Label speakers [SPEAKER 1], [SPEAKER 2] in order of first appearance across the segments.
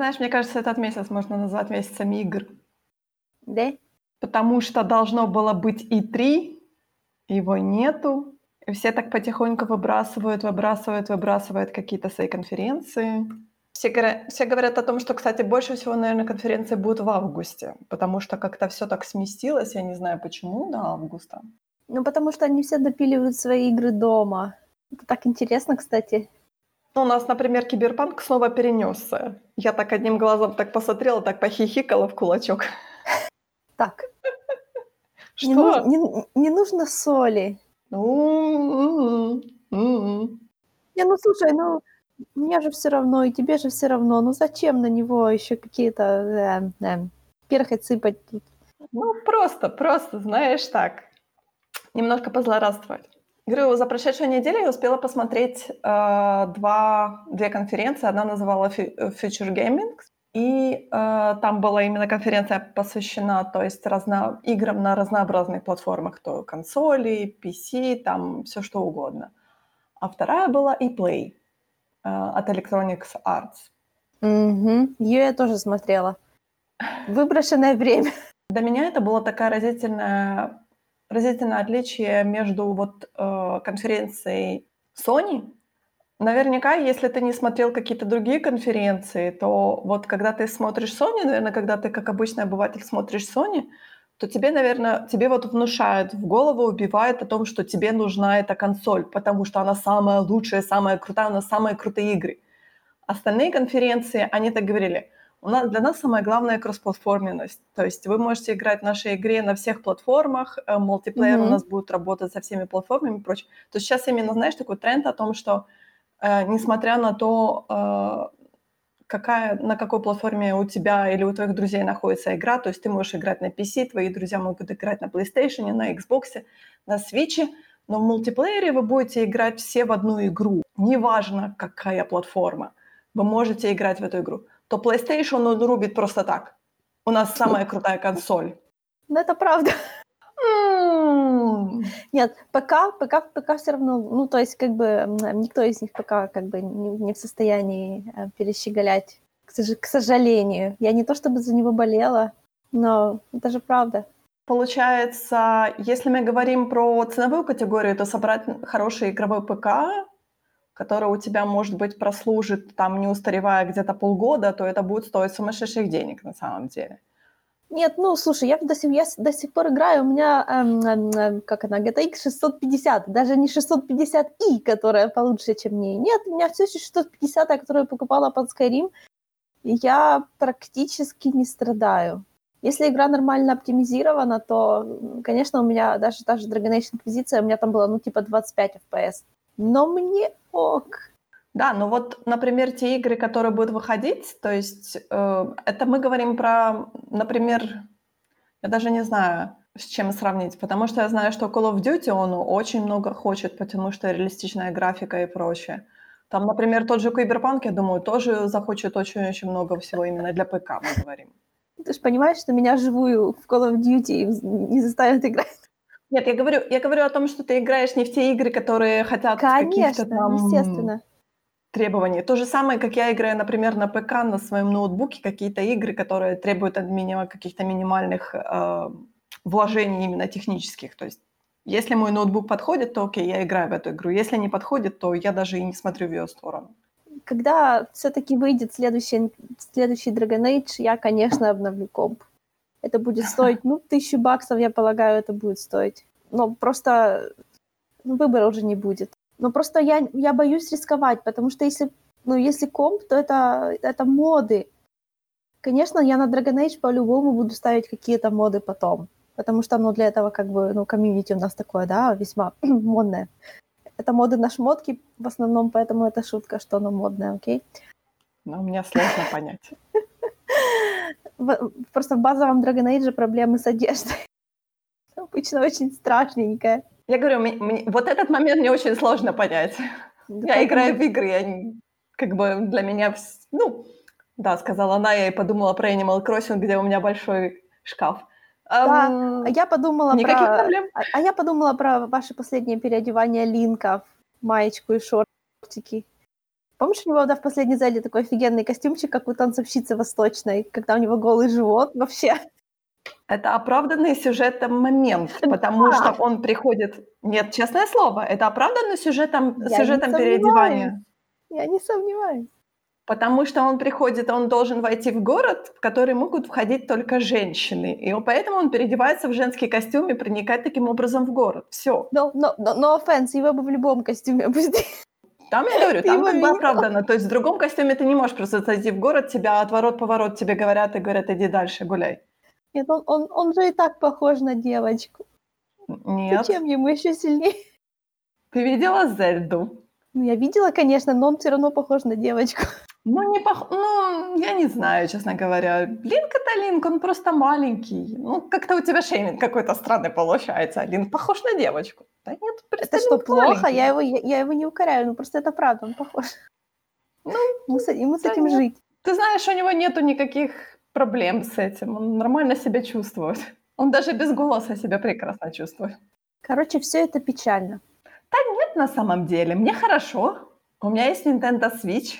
[SPEAKER 1] знаешь, мне кажется, этот месяц можно назвать месяцем игр.
[SPEAKER 2] Да?
[SPEAKER 1] Потому что должно было быть и три, его нету. И все так потихоньку выбрасывают, выбрасывают, выбрасывают какие-то свои конференции. Все говорят, все говорят о том, что, кстати, больше всего, наверное, конференции будут в августе, потому что как-то все так сместилось, я не знаю почему, до августа.
[SPEAKER 2] Ну, потому что они все допиливают свои игры дома. Это так интересно, кстати.
[SPEAKER 1] Ну, у нас, например, Киберпанк снова перенесся. Я так одним глазом так посмотрела, так похихикала в кулачок.
[SPEAKER 2] Так.
[SPEAKER 1] Что?
[SPEAKER 2] Не, нуж- не- не нужно соли. Не, ну слушай, ну мне же все равно, и тебе же все равно. Ну зачем на него еще какие-то э, э, перхоть сыпать?
[SPEAKER 1] Ну, просто, просто, знаешь, так, немножко позлорадствовать. Говорю, за прошедшую неделю я успела посмотреть э, два, две конференции. Одна называла Fu- Future Gaming, и э, там была именно конференция посвящена, то есть разно, играм на разнообразных платформах, то консоли, PC, там все что угодно. А вторая была ePlay э, от Electronics Arts.
[SPEAKER 2] Мгм. Ее я тоже смотрела. Выброшенное время.
[SPEAKER 1] Для меня это было такая разительная, разительное отличие между вот э, конференцией Sony. Наверняка, если ты не смотрел какие-то другие конференции, то вот когда ты смотришь Sony, наверное, когда ты как обычный обыватель смотришь Sony, то тебе, наверное, тебе вот внушают в голову, убивают о том, что тебе нужна эта консоль, потому что она самая лучшая, самая крутая, у нас самые крутые игры. Остальные конференции, они так говорили, у нас, для нас самое главное кроссплатформенность. То есть вы можете играть в нашей игре на всех платформах, э, мультиплеер у
[SPEAKER 2] Мгм.
[SPEAKER 1] нас будет работать со всеми платформами и прочее. То есть сейчас именно, знаешь, такой тренд о том, что э, несмотря на то, э, какая, на какой платформе у тебя или у твоих друзей находится игра, то есть ты можешь играть на PC, твои друзья могут играть на PlayStation, на Xbox, на Switch, но в мультиплеере вы будете играть все в одну игру. Неважно, какая платформа. Вы можете играть в эту игру. То PlayStation он рубит просто так. У нас самая крутая консоль.
[SPEAKER 2] Ну, это правда. Нет, ПК, ПК, ПК все равно, ну, то есть, как бы, никто из них пока, как бы, не, не в состоянии э, перещеголять, к, сож- к сожалению. Я не то чтобы за него болела, но это же правда.
[SPEAKER 1] Получается, если мы говорим про ценовую категорию, то собрать хороший игровой ПК, который у тебя, может быть, прослужит, там, не устаревая где-то полгода, то это будет стоить сумасшедших денег на самом деле.
[SPEAKER 2] Нет, ну, слушай, я до сих, я до сих пор играю, у меня, эм, эм, эм, как она, GTX 650, даже не 650i, которая получше, чем мне. Нет, у меня все еще 650, которую я покупала под Skyrim, и я практически не страдаю. Если игра нормально оптимизирована, то, конечно, у меня даже та же Dragon Age Inquisition, у меня там было, ну, типа 25 FPS. Но мне ок.
[SPEAKER 1] Да, ну вот, например, те игры, которые будут выходить, то есть э, это мы говорим про, например, я даже не знаю, с чем сравнить, потому что я знаю, что Call of Duty, он очень много хочет, потому что реалистичная графика и прочее. Там, например, тот же Cyberpunk, я думаю, тоже захочет очень-очень много всего именно для ПК, мы говорим.
[SPEAKER 2] Ты же понимаешь, что меня живую в Call of Duty не заставят играть?
[SPEAKER 1] Нет, я говорю, я говорю о том, что ты играешь не в те игры, которые хотят каких-то
[SPEAKER 2] Конечно,
[SPEAKER 1] там
[SPEAKER 2] естественно.
[SPEAKER 1] требований. То же самое, как я играю, например, на ПК, на своем ноутбуке, какие-то игры, которые требуют от меня каких-то минимальных э, вложений именно технических. То есть если мой ноутбук подходит, то окей, я играю в эту игру. Если не подходит, то я даже и не смотрю в ее сторону.
[SPEAKER 2] Когда все-таки выйдет следующий, следующий Dragon Age, я, конечно, обновлю комп. Это будет стоить, ну, тысячу баксов, я полагаю, это будет стоить. Но просто ну, выбора уже не будет. Но просто я, я боюсь рисковать, потому что если, ну, если комп, то это, это моды. Конечно, я на Dragon Age по-любому буду ставить какие-то моды потом. Потому что, ну, для этого, как бы, ну, комьюнити у нас такое, да, весьма модное. Это моды на шмотки в основном, поэтому это шутка, что оно модное, окей?
[SPEAKER 1] Но мне сложно понять.
[SPEAKER 2] Просто в базовом Dragon Age проблемы с одеждой. Обычно очень страшненькая.
[SPEAKER 1] Я говорю, мне- мне- вот этот момент мне очень сложно понять.
[SPEAKER 2] Да
[SPEAKER 1] Я играю в игры, я как бы для меня, ну, да, сказала она, я и подумала про Animal Crossing, где у меня большой шкаф.
[SPEAKER 2] Да,
[SPEAKER 1] Ам,
[SPEAKER 2] А я подумала
[SPEAKER 1] Никаких
[SPEAKER 2] про...
[SPEAKER 1] проблем.
[SPEAKER 2] А, а я подумала про ваше последнее переодевание Линка в маечку и шортики. Помнишь, у него да, в последней зале такой офигенный костюмчик, как у танцовщицы восточной, когда у него голый живот вообще?
[SPEAKER 1] Это оправданный сюжетом момент, потому
[SPEAKER 2] Да.
[SPEAKER 1] что он приходит... Нет, честное слово, это оправданный сюжетом,
[SPEAKER 2] Я
[SPEAKER 1] сюжетом переодевания.
[SPEAKER 2] Я не сомневаюсь.
[SPEAKER 1] Потому что он приходит, он должен войти в город, в который могут входить только женщины. И поэтому он переодевается в женский костюм и проникает таким образом в город. Все.
[SPEAKER 2] Но, но, но, no offense, его бы в любом костюме пустили.
[SPEAKER 1] Там, я говорю, там как бы оправдано. То есть в другом костюме ты не можешь просто зайти в город, тебя отворот-поворот тебе говорят и говорят, иди дальше, гуляй.
[SPEAKER 2] Нет, он, он, он же и так похож на девочку.
[SPEAKER 1] Нет.
[SPEAKER 2] Зачем ему еще сильнее?
[SPEAKER 1] Ты видела Зельду?
[SPEAKER 2] Ну, я видела, конечно, но он все равно похож на девочку.
[SPEAKER 1] Ну, не пох... ну, я не знаю, честно говоря. Линк это Линк, он просто маленький. Ну, как-то у тебя шейминг какой-то странный получается. Линк похож на девочку. Да нет, просто
[SPEAKER 2] Это что, плохо?
[SPEAKER 1] маленький.
[SPEAKER 2] Я его, я, я его не укоряю, ну просто это правда, он похож.
[SPEAKER 1] Ну,
[SPEAKER 2] ему с, ему с
[SPEAKER 1] да
[SPEAKER 2] этим
[SPEAKER 1] нет.
[SPEAKER 2] жить.
[SPEAKER 1] Ты знаешь, у него нету никаких проблем с этим. Он нормально себя чувствует. Он даже без голоса себя прекрасно чувствует.
[SPEAKER 2] Короче, все это печально.
[SPEAKER 1] Нет, на самом деле, мне хорошо. У меня есть Nintendo Switch.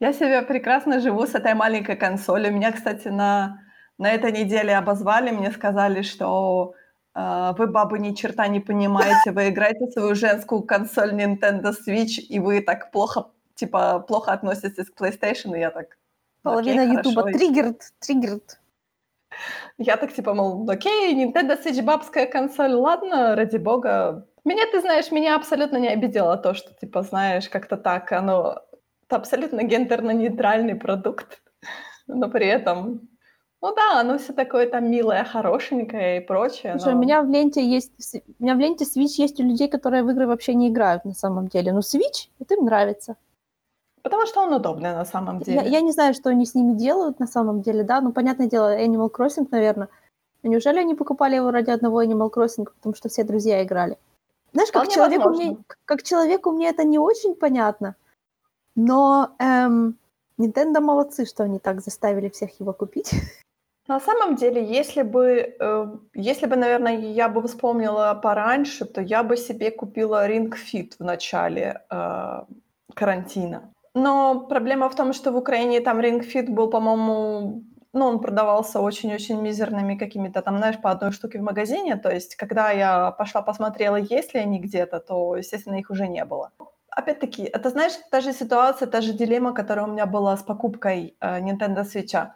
[SPEAKER 1] Я себе прекрасно живу с этой маленькой консолью. Меня, кстати, на, на этой неделе обозвали. Мне сказали, что э, вы, бабы, ни черта не понимаете. Вы играете свою женскую консоль Nintendo Switch, и вы так плохо, типа, плохо относитесь к PlayStation. И я так...
[SPEAKER 2] Половина
[SPEAKER 1] «Окей,
[SPEAKER 2] Ютуба
[SPEAKER 1] хорошо».
[SPEAKER 2] триггерд, триггерд.
[SPEAKER 1] Я так типа, мол, окей, Nintendo Switch бабская консоль, ладно, ради бога. Меня, ты знаешь, меня абсолютно не обидело то, что, типа, знаешь, как-то так, оно... Это абсолютно гендерно-нейтральный продукт, но при этом... Ну да, оно все такое там милое, хорошенькое и прочее.
[SPEAKER 2] Слушай,
[SPEAKER 1] но-
[SPEAKER 2] у меня в ленте есть, у меня в ленте Switch есть у людей, которые в игры вообще не играют на самом деле. Но Switch, это им нравится.
[SPEAKER 1] Потому что он удобный на самом деле.
[SPEAKER 2] Я, я не знаю, что они с ними делают на самом деле, да, ну, понятное дело, Animal Crossing, наверное. Но неужели они покупали его ради одного Animal Crossing, потому что все друзья играли? Знаешь, как
[SPEAKER 1] Вполне
[SPEAKER 2] человеку, мне, как человеку мне это не очень понятно, но эм, Nintendo молодцы, что они так заставили всех его купить.
[SPEAKER 1] На самом деле, если бы, э, если бы, наверное, я бы вспомнила пораньше, то я бы себе купила Ring Fit в начале э, карантина. Но проблема в том, что в Украине там Ring Fit был, по-моему, ну, он продавался очень-очень мизерными какими-то там, знаешь, по одной штуке в магазине. То есть, когда я пошла посмотрела, есть ли они где-то, то, естественно, их уже не было. Опять-таки, это, знаешь, та же ситуация, та же дилемма, которая у меня была с покупкой э, Nintendo Switch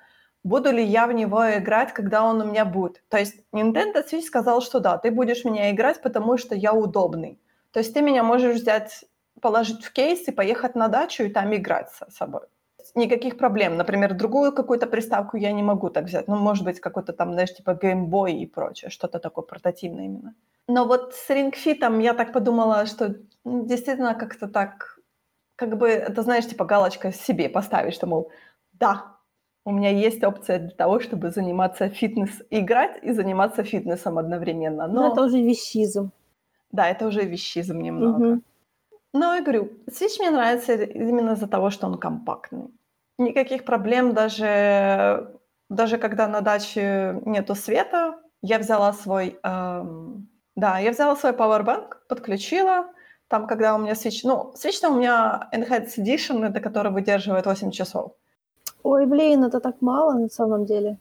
[SPEAKER 1] буду ли я в него играть, когда он у меня будет. То есть Nintendo Switch сказал, что да, ты будешь в меня играть, потому что я удобный. То есть ты меня можешь взять, положить в кейс и поехать на дачу и там играть с собой. Никаких проблем. Например, другую какую-то приставку я не могу так взять. Ну, может быть, какой-то там, знаешь, типа Game Boy и прочее, что-то такое портативное именно. Но вот с Fit я так подумала, что ну, действительно как-то так, как бы, это, знаешь, типа галочка себе поставить, что, мол, да, у меня есть опция для того, чтобы заниматься фитнес, играть и заниматься фитнесом одновременно. Но
[SPEAKER 2] Но это уже вещизм.
[SPEAKER 1] да, это уже вещизм немного.
[SPEAKER 2] Мгм.
[SPEAKER 1] Но я говорю, Switch мне нравится именно из-за того, что он компактный. Никаких проблем даже, даже когда на даче нету света, я взяла свой, эм, да, я взяла свой powerbank, подключила, там, когда у меня Switch, ну, Switch у меня Enhanced Edition, это который выдерживает 8 часов.
[SPEAKER 2] Ой, блин, это так мало на самом деле.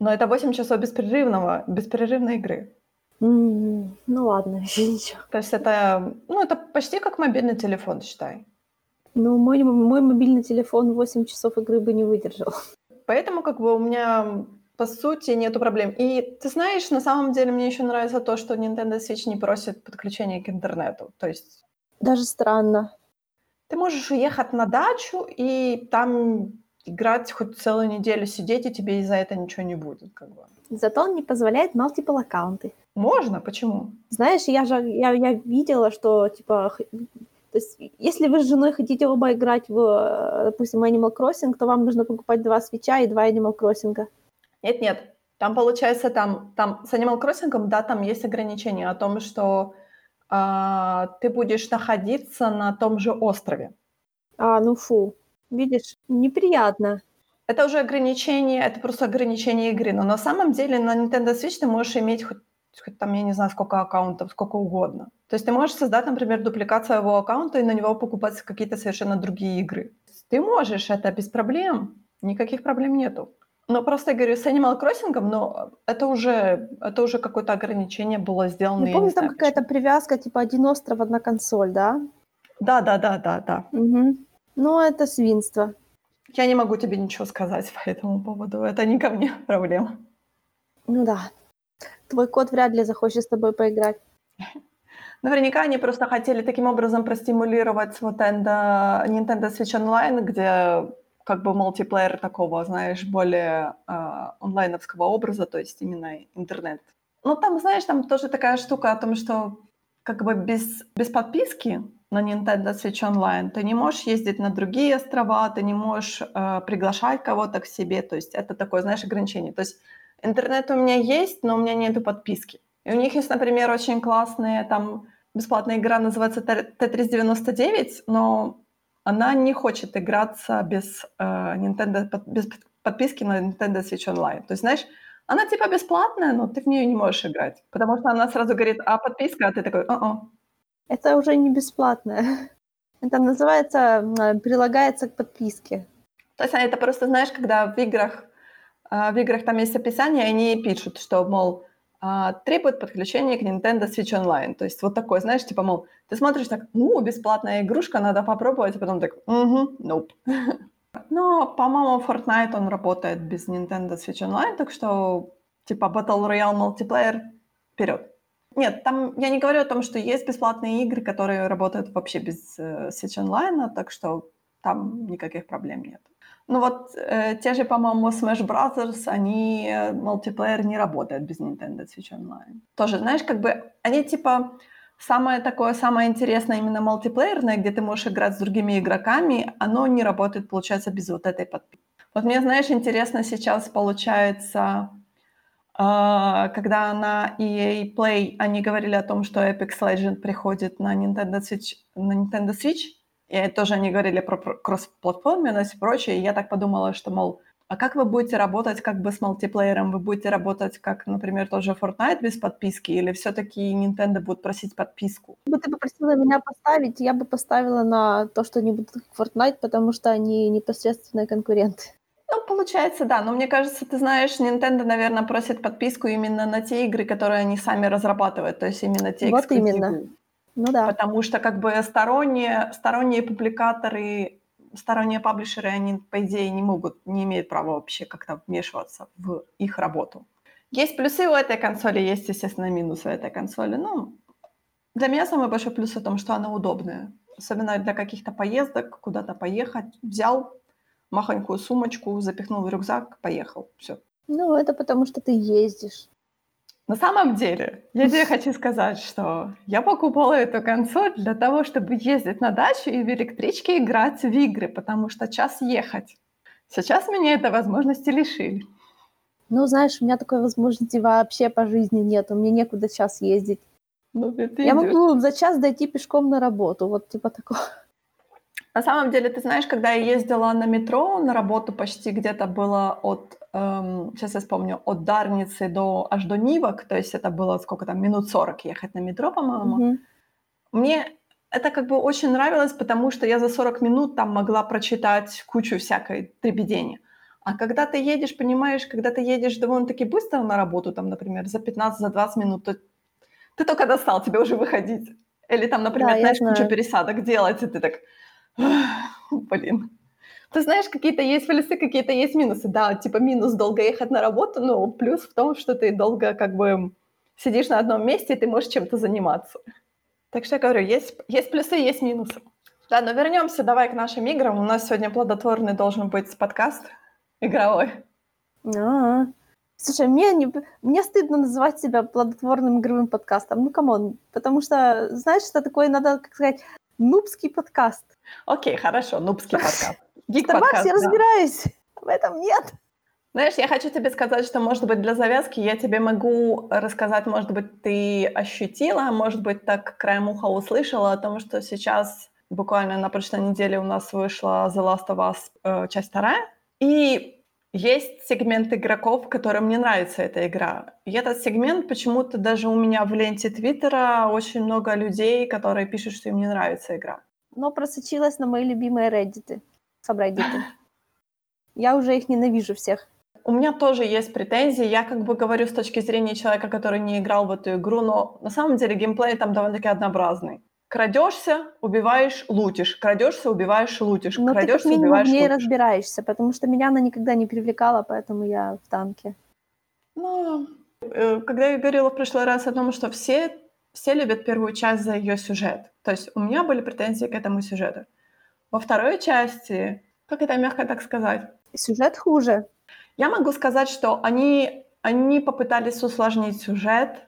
[SPEAKER 1] Но это 8 часов беспрерывного, беспрерывной игры.
[SPEAKER 2] М, Ну ладно, еще ничего.
[SPEAKER 1] То есть это, ну, это почти как мобильный телефон, считай.
[SPEAKER 2] Ну, мой, мой мобильный телефон 8 часов игры бы не выдержал.
[SPEAKER 1] Поэтому как бы у меня по сути нету проблем. И ты знаешь, на самом деле мне еще нравится то, что Nintendo Switch не просит подключения к интернету. То есть
[SPEAKER 2] Даже странно.
[SPEAKER 1] ты можешь уехать на дачу и там играть хоть целую неделю сидеть, и тебе из-за этого ничего не будет. Как бы.
[SPEAKER 2] Зато он не позволяет multiple аккаунты.
[SPEAKER 1] Можно, почему?
[SPEAKER 2] Знаешь, я же я, я видела, что типа, то есть, если вы с женой хотите оба играть в, э, допустим, Animal Crossing, то вам нужно покупать два свеча и два Animal Crossing.
[SPEAKER 1] Нет-нет, там получается, там, там с Animal Crossing, да, там есть ограничения о том, что а, ты будешь находиться на том же острове.
[SPEAKER 2] А, ну фу. Видишь, неприятно.
[SPEAKER 1] Это уже ограничение, это просто ограничение игры. Но на самом деле на Nintendo Switch ты можешь иметь хоть хоть там, я не знаю, сколько аккаунтов, сколько угодно. То есть ты можешь создать, например, дупликат своего аккаунта и на него покупать какие-то совершенно другие игры. Ты можешь это без проблем, никаких проблем нету. Но просто я говорю, с Animal Crossing, но это уже, это уже какое-то ограничение было сделано.
[SPEAKER 2] Я помню, там какая-то привязка, типа один остров, одна консоль, да?
[SPEAKER 1] Да, да, да, да, да.
[SPEAKER 2] Угу. Ну, это свинство.
[SPEAKER 1] Я не могу тебе ничего сказать по этому поводу. Это не ко мне проблема.
[SPEAKER 2] Ну да. Твой кот вряд ли захочет с тобой поиграть.
[SPEAKER 1] Наверняка они просто хотели таким образом простимулировать Nintendo, Nintendo Switch Online, где как бы мультиплеер такого, знаешь, более э, онлайновского образа, то есть именно интернет. Ну, там, знаешь, там тоже такая штука о том, что как бы без, без подписки на Nintendo Switch Online ты не можешь ездить на другие острова, ты не можешь э, приглашать кого-то к себе, то есть это такое, знаешь, ограничение. То есть интернет у меня есть, но у меня нету подписки. И у них есть, например, очень классная там бесплатная игра, называется Tetris 99, но она не хочет играться без э, Nintendo, без подписки на Nintendo Switch Online. То есть, знаешь, она типа бесплатная, но ты в нее не можешь играть, потому что она сразу говорит, а подписка, а ты такой, о
[SPEAKER 2] Это уже не бесплатная. Это называется, прилагается к подписке.
[SPEAKER 1] То есть это просто, знаешь, когда в играх, э, в играх там есть описание, они пишут, что, мол, а, требует подключения к Nintendo Switch Online. То есть вот такой, знаешь, типа, мол, ты смотришь так, ну, бесплатная игрушка, надо попробовать, а потом так, угу, nope. Но, по-моему, Fortnite, он работает без Nintendo Switch Online, так что, типа, Battle Royale мультиплеер, вперед. Нет, там я не говорю о том, что есть бесплатные игры, которые работают вообще без э, Switch Online, так что там никаких проблем нет. Ну вот э, те же, по-моему, Smash Brothers, они, э, мультиплеер не работает без Nintendo Switch Online. Тоже, знаешь, как бы они типа самое такое, самое интересное именно мультиплеерное, где ты можешь играть с другими игроками, оно не работает, получается, без вот этой подписки. Вот мне, знаешь, интересно сейчас получается, э, когда на EA Play они говорили о том, что Apex Legends приходит на Nintendo Switch, на Nintendo Switch, и тоже они говорили про кросс-платформенность и прочее, и я так подумала, что, мол, а как вы будете работать как бы с мультиплеером? Вы будете работать как, например, тоже Fortnite без подписки, или все-таки Nintendo будет просить подписку?
[SPEAKER 2] Если бы ты попросила меня поставить, я бы поставила на то, что они будут как Fortnite, потому что они непосредственные конкуренты.
[SPEAKER 1] Ну, получается, да. Но мне кажется, ты знаешь, Nintendo, наверное, просит подписку именно на те игры, которые они сами разрабатывают, то есть именно те
[SPEAKER 2] Вот именно. Ну да.
[SPEAKER 1] Потому что как бы сторонние, сторонние публикаторы, сторонние паблишеры, они, по идее, не могут, не имеют права вообще как-то вмешиваться в их работу. Есть плюсы у этой консоли, есть, естественно, минусы у этой консоли. Ну, для меня самый большой плюс в том, что она удобная. Особенно для каких-то поездок, куда-то поехать. Взял махонькую сумочку, запихнул в рюкзак, поехал. Все.
[SPEAKER 2] Ну, это потому что ты ездишь.
[SPEAKER 1] На самом деле, я тебе хочу сказать, что я покупала эту консоль для того, чтобы ездить на дачу и в электричке играть в игры, потому что час ехать. Сейчас меня этой возможности лишили.
[SPEAKER 2] Ну, знаешь, у меня такой возможности вообще по жизни нет. Мне некуда сейчас ездить.
[SPEAKER 1] Ну, ты
[SPEAKER 2] я идёшь. могу за час дойти пешком на работу. Вот типа такого.
[SPEAKER 1] На самом деле, ты знаешь, когда я ездила на метро на работу почти где-то было от, эм, сейчас я вспомню, от Дарницы до аж до Нивок, то есть это было сколько там, минут 40 ехать на метро, по-моему. Mm-hmm. Мне это как бы очень нравилось, потому что я за 40 минут там могла прочитать кучу всякой дребедени. А когда ты едешь, понимаешь, когда ты едешь довольно-таки быстро на работу, там, например, за 15, за 20 минут, то ты только достал, тебе уже выходить. Или там, например, да, знаешь, кучу пересадок делать, и ты так Блин. Ты знаешь, какие-то есть плюсы, какие-то есть минусы. Да, типа минус долго ехать на работу, но плюс в том, что ты долго как бы сидишь на одном месте, и ты можешь чем-то заниматься. Так что я говорю, есть, есть плюсы, есть минусы. Да, но вернемся давай к нашим играм. У нас сегодня плодотворный должен быть подкаст игровой.
[SPEAKER 2] А-а-а. Слушай, мне, не, мне стыдно называть себя плодотворным игровым подкастом. Ну, come on. Потому что, знаешь, что такое, надо, как сказать, нубский подкаст.
[SPEAKER 1] Окей, хорошо, нубский подкаст.
[SPEAKER 2] Гик подкаст, я разбираюсь. В этом нет.
[SPEAKER 1] Знаешь, я хочу тебе сказать, что, может быть, для завязки я тебе могу рассказать, может быть, ты ощутила, может быть, так краем уха услышала о том, что сейчас буквально на прошлой неделе у нас вышла The Last of Us э, часть вторая. И есть сегмент игроков, которым не нравится эта игра. И этот сегмент почему-то даже у меня в ленте Твиттера очень много людей, которые пишут, что им не нравится игра.
[SPEAKER 2] Но просочилась на мои любимые Сабреддиты. Я уже их ненавижу всех.
[SPEAKER 1] У меня тоже есть претензии. Я как бы говорю с точки зрения человека, который не играл в эту игру, но на самом деле геймплей там довольно-таки однообразный. Крадешься, убиваешь, лутишь. Крадешься, убиваешь, лутишь.
[SPEAKER 2] Но ты как
[SPEAKER 1] Крадешься,
[SPEAKER 2] минимум в
[SPEAKER 1] убиваешь,
[SPEAKER 2] ней
[SPEAKER 1] лутишь.
[SPEAKER 2] разбираешься, потому что меня она никогда не привлекала, поэтому я в танке.
[SPEAKER 1] Ну, э, когда я говорила в прошлый раз о том, что все, все любят первую часть за ее сюжет. То есть у меня были претензии к этому сюжету. Во второй части, как это мягко так сказать,
[SPEAKER 2] Сюжет хуже.
[SPEAKER 1] я могу сказать, что они, они попытались усложнить сюжет,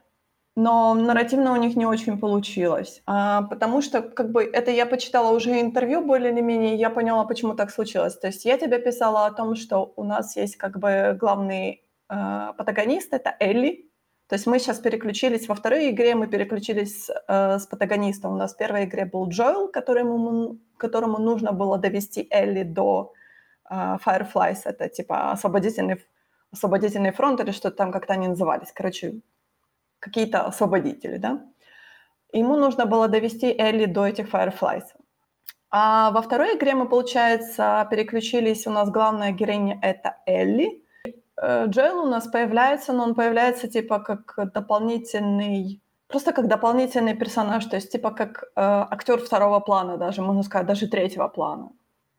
[SPEAKER 1] но нарративно у них не очень получилось. А, потому что, как бы, это я почитала уже интервью более или менее, и я поняла, почему так случилось. То есть я тебе писала о том, что у нас есть как бы главный э, протагонист, это Элли. То есть мы сейчас переключились, во второй игре мы переключились э, с протагониста. У нас в первой игре был Джоэл, которому, которому нужно было довести Элли до э, Fireflies. Это типа освободительный, освободительный фронт или что-то там как-то они назывались. Короче, какие-то освободители, да? Ему нужно было довести Элли до этих Fireflies. А во второй игре мы, получается, переключились, у нас главная героиня — это Элли. Э, Джоэл у нас появляется, но он появляется типа как дополнительный, просто как дополнительный персонаж, то есть типа как э, актер второго плана даже, можно сказать, даже третьего плана.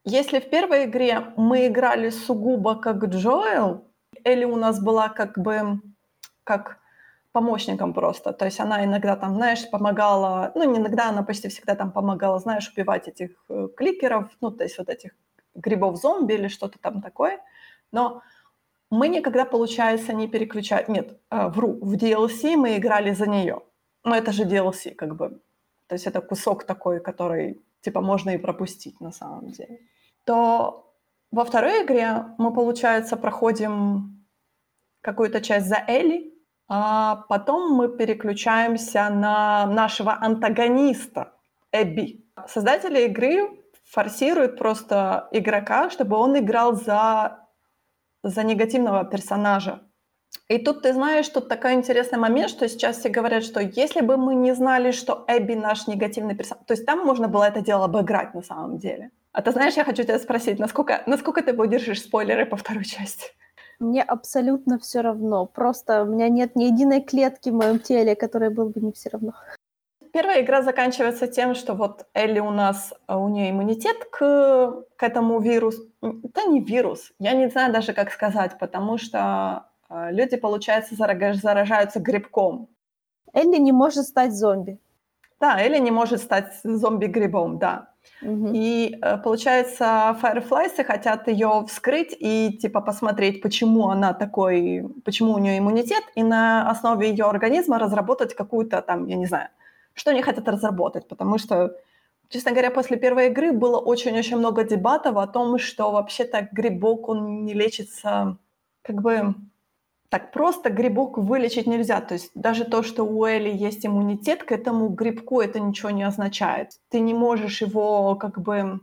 [SPEAKER 1] Если в первой игре мы играли сугубо как Джоэл, Элли у нас была как бы как помощником просто. То есть она иногда там, знаешь, помогала, ну, не иногда, она почти всегда там помогала, знаешь, убивать этих э, кликеров, ну, то есть вот этих грибов-зомби или что-то там такое. Но мы никогда, получается, не переключать. Нет, э, вру, в DLC мы играли за нее. Но это же DLC, как бы. То есть это кусок такой, который, типа, можно и пропустить на самом деле. То во второй игре мы, получается, проходим какую-то часть за Элли, а потом мы переключаемся на нашего антагониста Эбби. Создатели игры форсируют просто игрока, чтобы он играл за, за негативного персонажа. И тут ты знаешь, тут такой интересный момент, что сейчас все говорят, что если бы мы не знали, что Эбби наш негативный персонаж, то есть там можно было это дело обыграть на самом деле. А ты знаешь, я хочу тебя спросить, насколько, насколько ты выдержишь спойлеры по второй части?
[SPEAKER 2] Мне абсолютно все равно. Просто у меня нет ни единой клетки в моем теле, которой было бы не все равно.
[SPEAKER 1] Первая игра заканчивается тем, что вот Элли у нас, э, у нее иммунитет к, к этому вирусу. Это не вирус, я не знаю даже, как сказать, потому что э, люди, получается, заражаются грибком.
[SPEAKER 2] Элли не может стать зомби.
[SPEAKER 1] Да, Элли не может стать зомби-грибом, да.
[SPEAKER 2] Мгм.
[SPEAKER 1] И э, получается, Fireflies хотят ее вскрыть и типа посмотреть, почему она такой, почему у нее иммунитет, и на основе ее организма разработать какую-то там, я не знаю, что они хотят разработать, потому что, честно говоря, после первой игры было очень-очень много дебатов о том, что вообще-то грибок, он не лечится как бы так просто грибок вылечить нельзя. То есть даже то, что у Элли есть иммунитет к этому грибку, это ничего не означает. Ты не можешь его как бы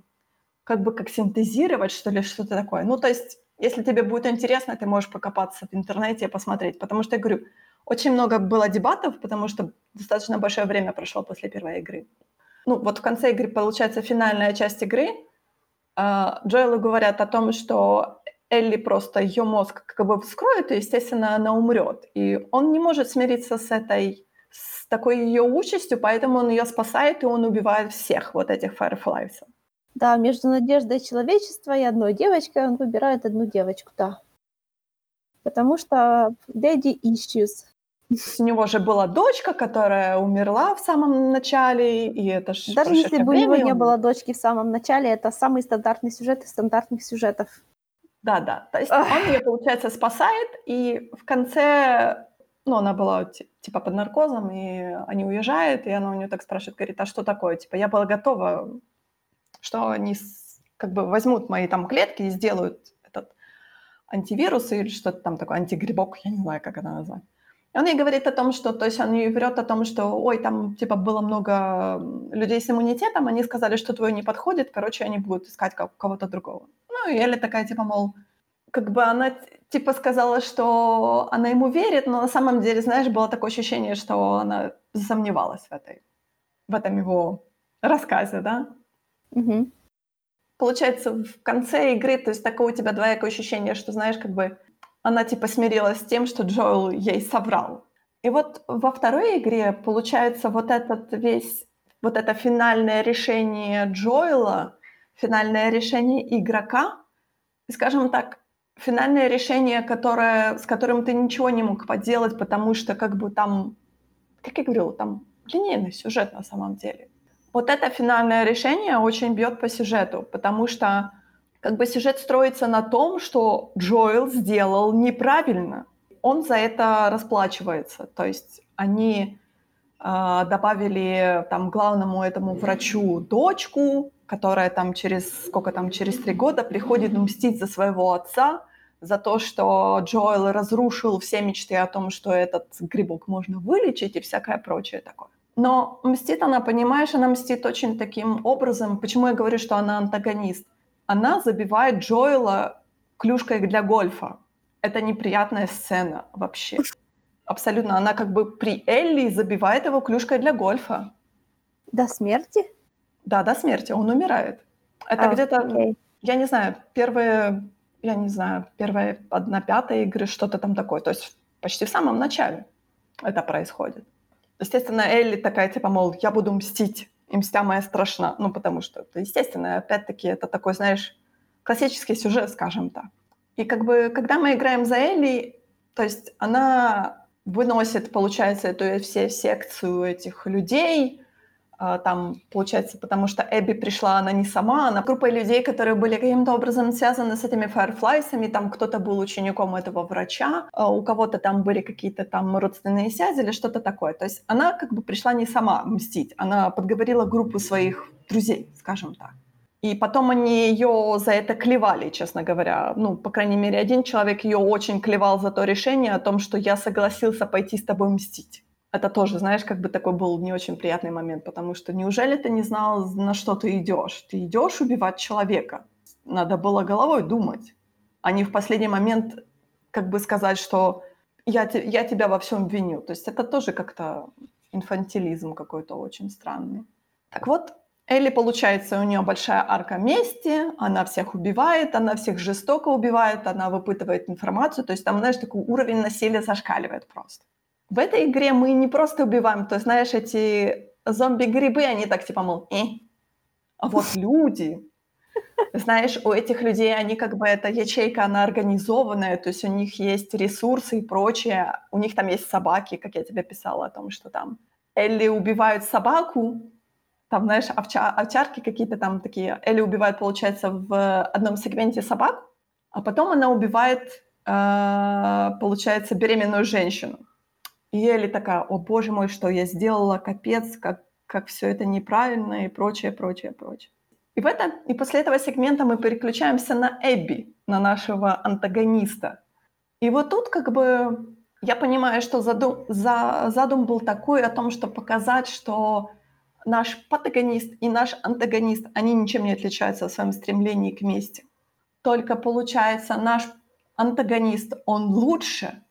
[SPEAKER 1] как бы как синтезировать, что ли, что-то такое. Ну, то есть, если тебе будет интересно, ты можешь покопаться в интернете и посмотреть. Потому что, я говорю, очень много было дебатов, потому что достаточно большое время прошло после первой игры. Ну, вот в конце игры, получается, финальная часть игры. А, Джоэлу говорят о том, что Элли просто ее мозг как бы вскроет, и, естественно, она умрет. И он не может смириться с этой, с такой ее участью, поэтому он ее спасает, и он убивает всех вот этих Fireflies.
[SPEAKER 2] Да, между надеждой человечества и одной девочкой он выбирает одну девочку, да. Потому что daddy issues.
[SPEAKER 1] У него же была дочка, которая умерла в самом начале, и это ж
[SPEAKER 2] Даже если бы у него не было дочки в самом начале, это самый стандартный сюжет из стандартных сюжетов.
[SPEAKER 1] Да, да. То есть
[SPEAKER 2] Ах.
[SPEAKER 1] он ее, получается, спасает, и в конце, ну, она была ти- типа под наркозом, и они уезжают, и она у нее так спрашивает, говорит, а что такое? Типа, я была готова, что они как бы возьмут мои там клетки и сделают этот антивирус или что-то там такое, антигрибок, я не знаю, как это назвать. И он ей говорит о том, что, то есть он ей врет о том, что, ой, там, типа, было много людей с иммунитетом, они сказали, что твой не подходит, короче, они будут искать ко- кого-то другого. Ну, и Элли такая, типа, мол, как бы она типа сказала, что она ему верит, но на самом деле, знаешь, было такое ощущение, что она засомневалась в этой, в этом его рассказе, да?
[SPEAKER 2] Угу.
[SPEAKER 1] Получается, в конце игры, то есть такое у тебя двоякое ощущение, что, знаешь, как бы она типа смирилась с тем, что Джоэл ей соврал. И вот во второй игре, получается, вот этот весь, вот это финальное решение Джоэла, финальное решение игрока, скажем так, финальное решение, которое, с которым ты ничего не мог поделать, потому что как бы там, как я говорила, там линейный сюжет на самом деле. Вот это финальное решение очень бьет по сюжету, потому что как бы сюжет строится на том, что Джоэл сделал неправильно. Он за это расплачивается. То есть они э, добавили там главному этому врачу дочку, которая там через сколько там через три года приходит мстить за своего отца, за то, что Джоэл разрушил все мечты о том, что этот грибок можно вылечить и всякое прочее такое. Но мстит она, понимаешь, она мстит очень таким образом. Почему я говорю, что она антагонист? Она забивает Джоэла клюшкой для гольфа. Это неприятная сцена вообще. Абсолютно. Она как бы при Элли забивает его клюшкой для гольфа.
[SPEAKER 2] До смерти?
[SPEAKER 1] Да, до смерти. Он умирает. Это а, где-то, okay. я не знаю, первые я не знаю, первая одна пятая игры, что-то там такое. То есть почти в самом начале это происходит. Естественно, Элли такая, типа, мол, я буду мстить, и мстя моя страшна. Ну, потому что, естественно, опять-таки, это такой, знаешь, классический сюжет, скажем так. И как бы, когда мы играем за Элли, то есть она выносит, получается, эту все секцию этих людей, там, получается, потому что Эбби пришла, она не сама, она группа людей, которые были каким-то образом связаны с этими Fireflies'ами, там кто-то был учеником этого врача, а у кого-то там были какие-то там родственные связи или что-то такое. То есть она как бы пришла не сама мстить, она подговорила группу своих друзей, скажем так. И потом они ее за это клевали, честно говоря. Ну, по крайней мере, один человек ее очень клевал за то решение о том, что я согласился пойти с тобой мстить это тоже, знаешь, как бы такой был не очень приятный момент, потому что неужели ты не знал, на что ты идешь? Ты идешь убивать человека. Надо было головой думать, а не в последний момент как бы сказать, что я, я тебя во всем виню. То есть это тоже как-то инфантилизм какой-то очень странный. Так вот, Элли, получается, у нее большая арка мести, она всех убивает, она всех жестоко убивает, она выпытывает информацию, то есть там, знаешь, такой уровень насилия зашкаливает просто. В этой игре мы не просто убиваем, то знаешь, эти зомби-грибы, они так типа, мол, э. А вот люди, знаешь, у этих людей, они как бы, эта ячейка, она организованная, то есть у них есть ресурсы и прочее. У них там есть собаки, как я тебе писала о том, что там Элли убивают собаку, там, знаешь, овча, овчарки какие-то там такие. Элли убивает, получается, в одном сегменте собак, а потом она убивает, э, получается, беременную женщину. И Элли такая, о боже мой, что я сделала, капец, как, как все это неправильно и прочее, прочее, прочее. И, в это, и после этого сегмента мы переключаемся на Эбби, на нашего антагониста. И вот тут как бы я понимаю, что задум, за, задум был такой о том, что показать, что наш патагонист и наш антагонист, они ничем не отличаются в своем стремлении к мести. Только получается, наш антагонист, он лучше,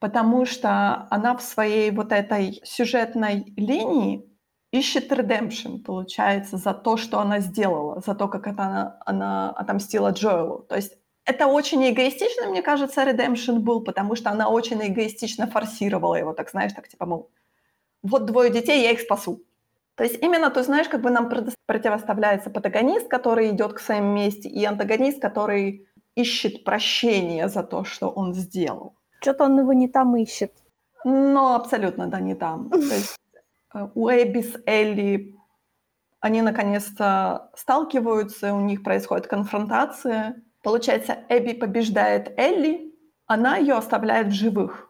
[SPEAKER 1] потому что она в своей вот этой сюжетной линии ищет редемпшн, получается, за то, что она сделала, за то, как это она, она отомстила Джоэлу. То есть это очень эгоистично, мне кажется, редемпшн был, потому что она очень эгоистично форсировала его, так знаешь, так типа, мол, вот двое детей, я их спасу. То есть именно, ты знаешь, как бы нам противоставляется протагонист, который идет к своим месте, и антагонист, который ищет прощения за то, что он сделал.
[SPEAKER 2] Что-то он его не там ищет.
[SPEAKER 1] Ну, абсолютно, да, не там. То есть э, у Эбби с Элли они наконец-то сталкиваются, у них происходит конфронтация. Получается, Эбби побеждает Элли, она ее оставляет в живых.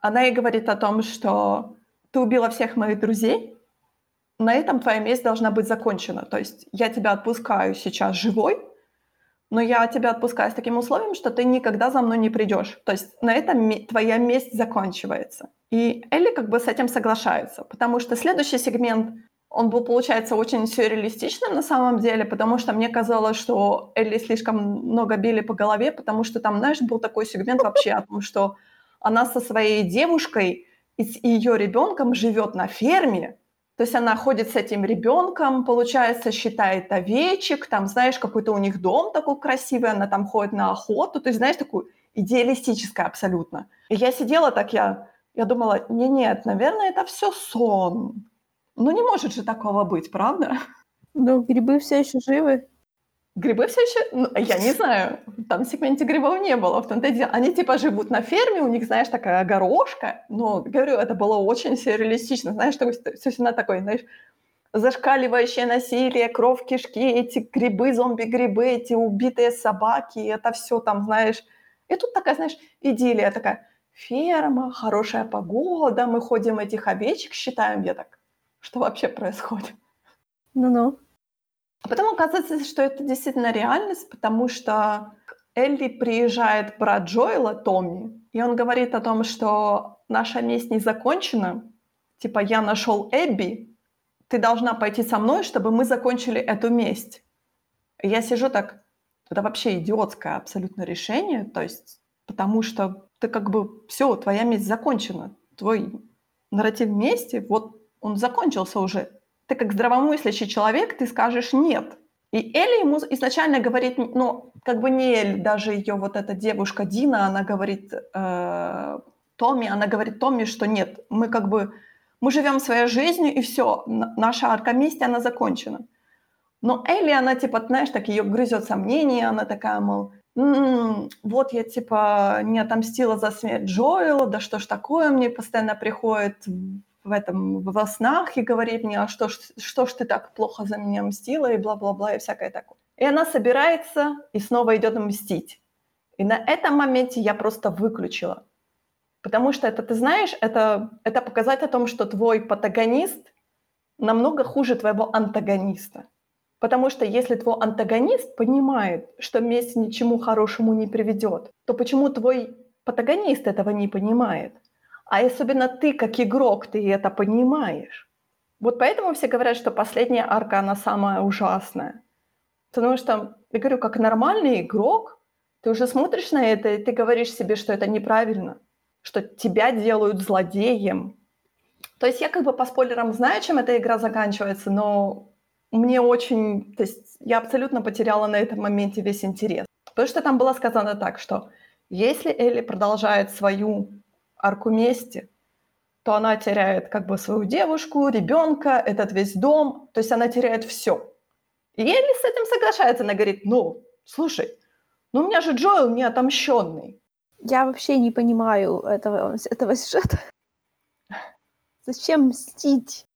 [SPEAKER 1] Она ей говорит о том, что ты убила всех моих друзей, на этом твоя месть должна быть закончена. То есть я тебя отпускаю сейчас живой, но я тебя отпускаю с таким условием, что ты никогда за мной не придешь. То есть на этом твоя месть заканчивается. И Элли как бы с этим соглашается, потому что следующий сегмент, он был, получается, очень сюрреалистичным на самом деле, потому что мне казалось, что Элли слишком много били по голове, потому что там, знаешь, был такой сегмент вообще о том, что она со своей девушкой и с ее ребенком живет на ферме, то есть она ходит с этим ребенком, получается, считает овечек, там, знаешь, какой-то у них дом такой красивый, она там ходит на охоту, то есть, знаешь, такую идеалистическое абсолютно. И я сидела так, я, я думала, не, нет, наверное, это все сон. Ну не может же такого быть, правда?
[SPEAKER 2] Но грибы все еще живы.
[SPEAKER 1] Грибы все еще, ну, я не знаю, там в сегменте грибов не было, в том-то дело. Они типа живут на ферме, у них, знаешь, такая горошка, но, говорю, это было очень сюрреалистично, знаешь, то есть она такой, знаешь, зашкаливающее насилие, кровь, кишки, эти грибы, зомби-грибы, эти убитые собаки, это все там, знаешь. И тут такая, знаешь, идиллия такая, ферма, хорошая погода, мы ходим этих овечек, считаем, я так, что вообще происходит?
[SPEAKER 2] Ну-ну.
[SPEAKER 1] А потом оказывается, что это действительно реальность, потому что Элли приезжает брат Джоэла, Томми, и он говорит о том, что наша месть не закончена. Типа, я нашел Эбби, ты должна пойти со мной, чтобы мы закончили эту месть. И я сижу так, это вообще идиотское абсолютно решение, то есть, потому что ты как бы, все, твоя месть закончена, твой нарратив мести, вот он закончился уже ты как здравомыслящий человек, ты скажешь «нет». И Элли ему изначально говорит, ну, как бы не Эль, даже ее вот эта девушка Дина, она говорит э, Томми, она говорит Томми, что нет, мы как бы, мы живем своей жизнью, и все, наша арка мести, она закончена. Но Элли, она типа, знаешь, так ее грызет сомнение, она такая, мол, м-м, вот я типа не отомстила за смерть Джоэла, да что ж такое, мне постоянно приходит в этом во снах и говорит мне, а что ж, что ж ты так плохо за меня мстила и бла-бла-бла и всякое такое. И она собирается и снова идет мстить. И на этом моменте я просто выключила. Потому что это, ты знаешь, это, это показать о том, что твой протагонист намного хуже твоего антагониста. Потому что если твой антагонист понимает, что месть ничему хорошему не приведет, то почему твой протагонист этого не понимает? А особенно ты, как игрок, ты это понимаешь. Вот поэтому все говорят, что последняя арка, она самая ужасная. Потому что, я говорю, как нормальный игрок, ты уже смотришь на это, и ты говоришь себе, что это неправильно, что тебя делают злодеем. То есть я как бы по спойлерам знаю, чем эта игра заканчивается, но мне очень... То есть я абсолютно потеряла на этом моменте весь интерес. Потому что там было сказано так, что если Элли продолжает свою арку мести, то она теряет как бы свою девушку, ребенка, этот весь дом, то есть она теряет все. И Элли с этим соглашается, она говорит, ну, слушай, ну у меня же Джоэл не отомщенный.
[SPEAKER 2] Я вообще не понимаю этого, этого сюжета. Зачем мстить?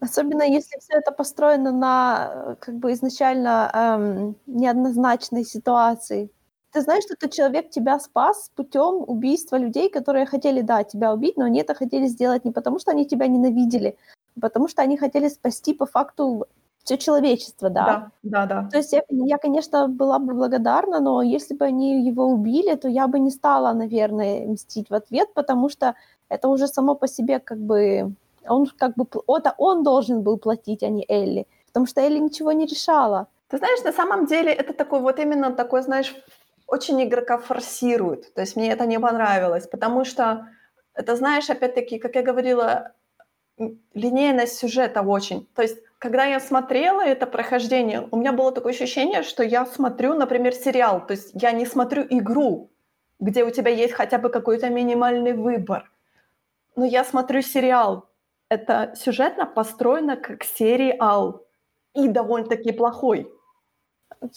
[SPEAKER 2] Особенно если все это построено на как бы изначально эм, неоднозначной ситуации ты знаешь, что этот человек тебя спас путем убийства людей, которые хотели, да, тебя убить, но они это хотели сделать не потому, что они тебя ненавидели, а потому что они хотели спасти по факту все человечество, да.
[SPEAKER 1] Да, да, да.
[SPEAKER 2] То есть я, я, конечно, была бы благодарна, но если бы они его убили, то я бы не стала, наверное, мстить в ответ, потому что это уже само по себе как бы... Он как бы... Это он должен был платить, а не Элли. Потому что Элли ничего не решала.
[SPEAKER 1] Ты знаешь, на самом деле это такой вот именно такой, знаешь, очень игрока форсирует. То есть мне это не понравилось, потому что это, знаешь, опять-таки, как я говорила, линейность сюжета очень. То есть, когда я смотрела это прохождение, у меня было такое ощущение, что я смотрю, например, сериал. То есть я не смотрю игру, где у тебя есть хотя бы какой-то минимальный выбор. Но я смотрю сериал. Это сюжетно построено как сериал. И довольно-таки плохой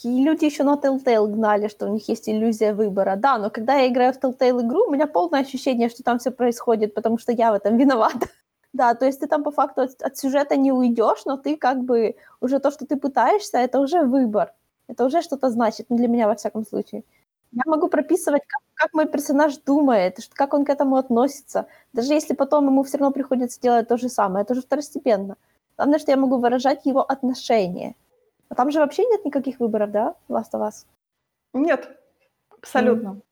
[SPEAKER 2] и люди еще на Telltale гнали, что у них есть иллюзия выбора. Да, но когда я играю в Telltale игру, у меня полное ощущение, что там все происходит, потому что я в этом виновата. Да, то есть ты там по факту от, от сюжета не уйдешь, но ты как бы уже то, что ты пытаешься, это уже выбор. Это уже что-то значит, ну, для меня во всяком случае. Я могу прописывать, как, как мой персонаж думает, как он к этому относится. Даже если потом ему все равно приходится делать то же самое, это уже второстепенно. Главное, что я могу выражать его отношение. А там же вообще нет никаких выборов, да, Last of Us?
[SPEAKER 1] Нет, абсолютно. Mm.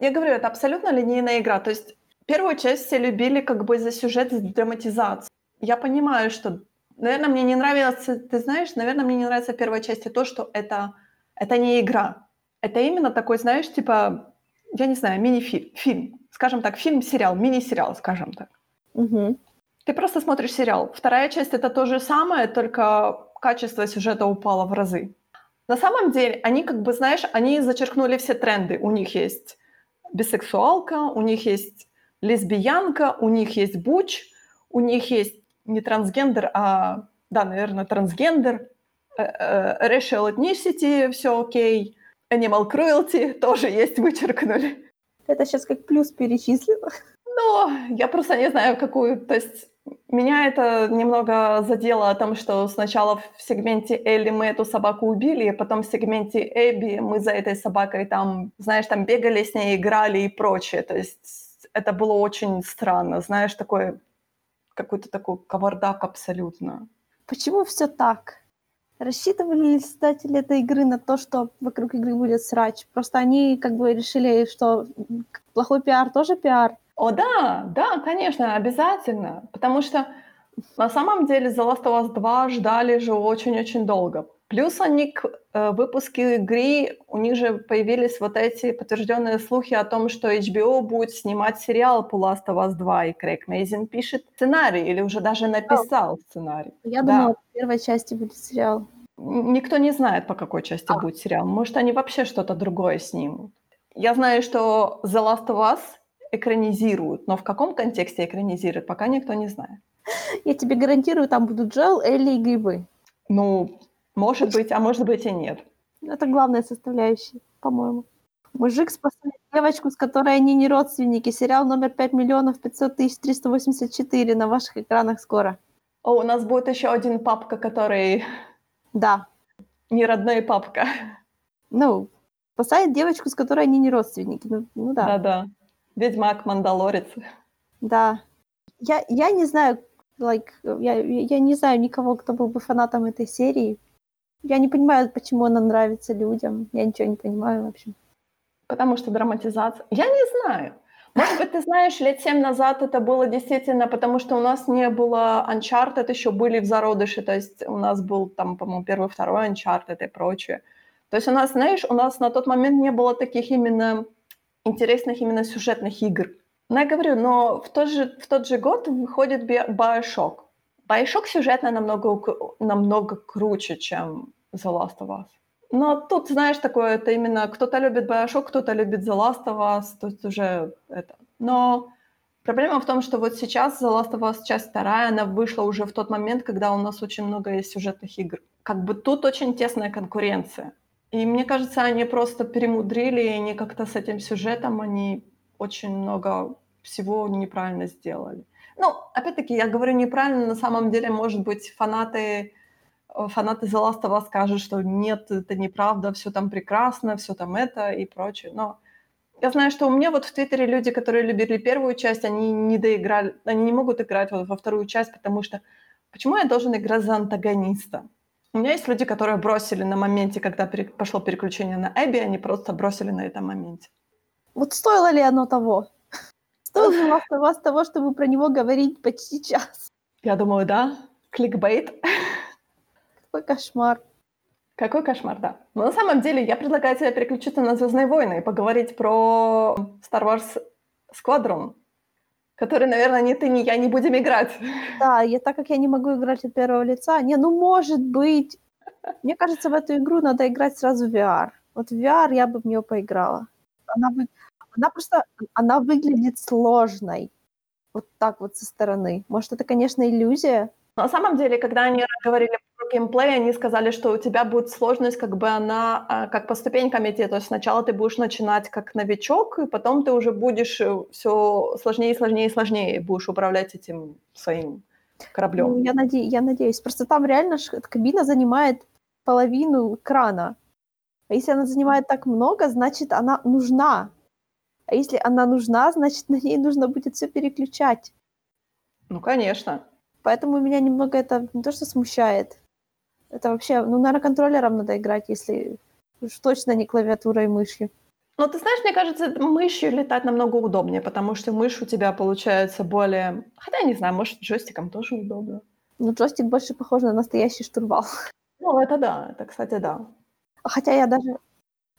[SPEAKER 1] Я говорю, это абсолютно линейная игра. То есть первую часть все любили как бы за сюжет, за драматизацию. Я понимаю, что Наверное, мне не нравится, ты знаешь, наверное, мне не нравится в первой части то, что это, это не игра. Это именно такой, знаешь, типа, я не знаю, мини-фильм. Фильм. Скажем так, фильм-сериал, мини-сериал, скажем так.
[SPEAKER 2] Угу.
[SPEAKER 1] Ты просто смотришь сериал. Вторая часть это то же самое, только качество сюжета упало в разы. На самом деле, они как бы, знаешь, они зачеркнули все тренды. У них есть бисексуалка, у них есть лесбиянка, у них есть буч, у них есть не трансгендер, а, да, наверное, трансгендер, э, э, racial ethnicity, все окей, animal cruelty тоже есть, вычеркнули.
[SPEAKER 2] Это сейчас как плюс перечислено.
[SPEAKER 1] Но я просто не знаю, какую, то есть меня это немного задело о том, что сначала в сегменте Элли мы эту собаку убили, потом в сегменте Эбби мы за этой собакой там, знаешь, там бегали с ней, играли и прочее. То есть это было очень странно, знаешь, такой какой-то такой кавардак абсолютно.
[SPEAKER 2] Почему все так? Рассчитывали ли создатели этой игры на то, что вокруг игры будет срач? Просто они как бы решили, что плохой пиар тоже пиар.
[SPEAKER 1] О, да, да, конечно, обязательно. Потому что на самом деле The Last of Us 2 ждали же очень-очень долго. Плюс они к э, выпуску игры, у них же появились вот эти подтвержденные слухи о том, что HBO будет снимать сериал по Last of Us 2, и Крейг Мейзин пишет сценарий, или уже даже написал сценарий.
[SPEAKER 2] Я да. думала, в первой части будет сериал.
[SPEAKER 1] Никто не знает, по какой части а. будет сериал. Может, они вообще что-то другое снимут. Я знаю, что The Last of Us экранизируют, но в каком контексте экранизируют, пока никто не знает.
[SPEAKER 2] Я тебе гарантирую, там будут Джел, Элли и грибы.
[SPEAKER 1] Ну, может быть, а может быть и нет.
[SPEAKER 2] Это главная составляющая, по-моему. Мужик спасает девочку, с которой они не родственники. Сериал номер 5 миллионов 500 тысяч 384 на ваших экранах скоро.
[SPEAKER 1] О, у нас будет еще один папка, который...
[SPEAKER 2] Да.
[SPEAKER 1] Не родной папка.
[SPEAKER 2] Ну, спасает девочку, с которой они не родственники. Ну, ну да.
[SPEAKER 1] Да-да. Ведьмак, Мандалорец.
[SPEAKER 2] Да. Я, я не знаю, like, я, я не знаю никого, кто был бы фанатом этой серии. Я не понимаю, почему она нравится людям. Я ничего не понимаю вообще.
[SPEAKER 1] Потому что драматизация... Я не знаю. Может быть, ты знаешь, лет семь назад это было действительно, потому что у нас не было Uncharted, еще были в зародыше, то есть у нас был там, по-моему, первый, второй Uncharted и прочее. То есть у нас, знаешь, у нас на тот момент не было таких именно интересных именно сюжетных игр. Но я говорю, но в тот же, в тот же год выходит Bioshock. Bioshock сюжетно намного, намного круче, чем The Last of Us. Но тут, знаешь, такое, это именно кто-то любит Bioshock, кто-то любит The Last of Us, тут уже это. Но проблема в том, что вот сейчас The Last of Us часть вторая, она вышла уже в тот момент, когда у нас очень много есть сюжетных игр. Как бы тут очень тесная конкуренция. И мне кажется, они просто перемудрили, и они как-то с этим сюжетом, они очень много всего неправильно сделали. Ну, опять-таки, я говорю неправильно, на самом деле, может быть, фанаты, э, фанаты The Last of Us скажут, что нет, это неправда, все там прекрасно, все там это и прочее. Но я знаю, что у меня вот в Твиттере люди, которые любили первую часть, они не доиграли, они не могут играть вот во вторую часть, потому что почему я должен играть за антагониста? У меня есть люди, которые бросили на моменте, когда пере... пошло переключение на Эбби, они просто бросили на этом моменте.
[SPEAKER 2] Вот стоило ли оно того? Стоило ли вас того, чтобы про него говорить почти час?
[SPEAKER 1] Я думаю, да. Кликбейт.
[SPEAKER 2] Какой кошмар.
[SPEAKER 1] Какой кошмар, да. Но на самом деле я предлагаю тебе переключиться на «Звездные войны» и поговорить про Star Wars Squadron который, наверное, ни ты, ни я не будем играть.
[SPEAKER 2] Да, я, так как я не могу играть от первого лица, не, ну, может быть. Мне кажется, в эту игру надо играть сразу в VR. Вот в VR я бы в нее поиграла. Она, вы... она просто, она выглядит сложной. Вот так вот со стороны. Может, это, конечно, иллюзия.
[SPEAKER 1] На самом деле, когда они говорили геймплей, они сказали, что у тебя будет сложность, как бы она, а, как по ступенькам идти. То есть сначала ты будешь начинать как новичок, и потом ты уже будешь э, все сложнее и сложнее и сложнее будешь управлять этим своим кораблем.
[SPEAKER 2] Ну, я, наде... я надеюсь. Просто там реально кабина занимает половину экрана. А если она занимает так много, значит, она нужна. А если она нужна, значит, на ней нужно будет все переключать.
[SPEAKER 1] Ну, конечно.
[SPEAKER 2] Поэтому меня немного это не то что смущает, это вообще, ну, наверное, контроллером надо играть, если уж точно не клавиатурой и мышью.
[SPEAKER 1] Ну, ты знаешь, мне кажется, мышью летать намного удобнее, потому что мышь у тебя получается более... Хотя, не знаю, может, джойстиком тоже удобно.
[SPEAKER 2] Ну, джойстик больше похож на настоящий штурвал.
[SPEAKER 1] Ну, это да, это, кстати, да.
[SPEAKER 2] Хотя я даже...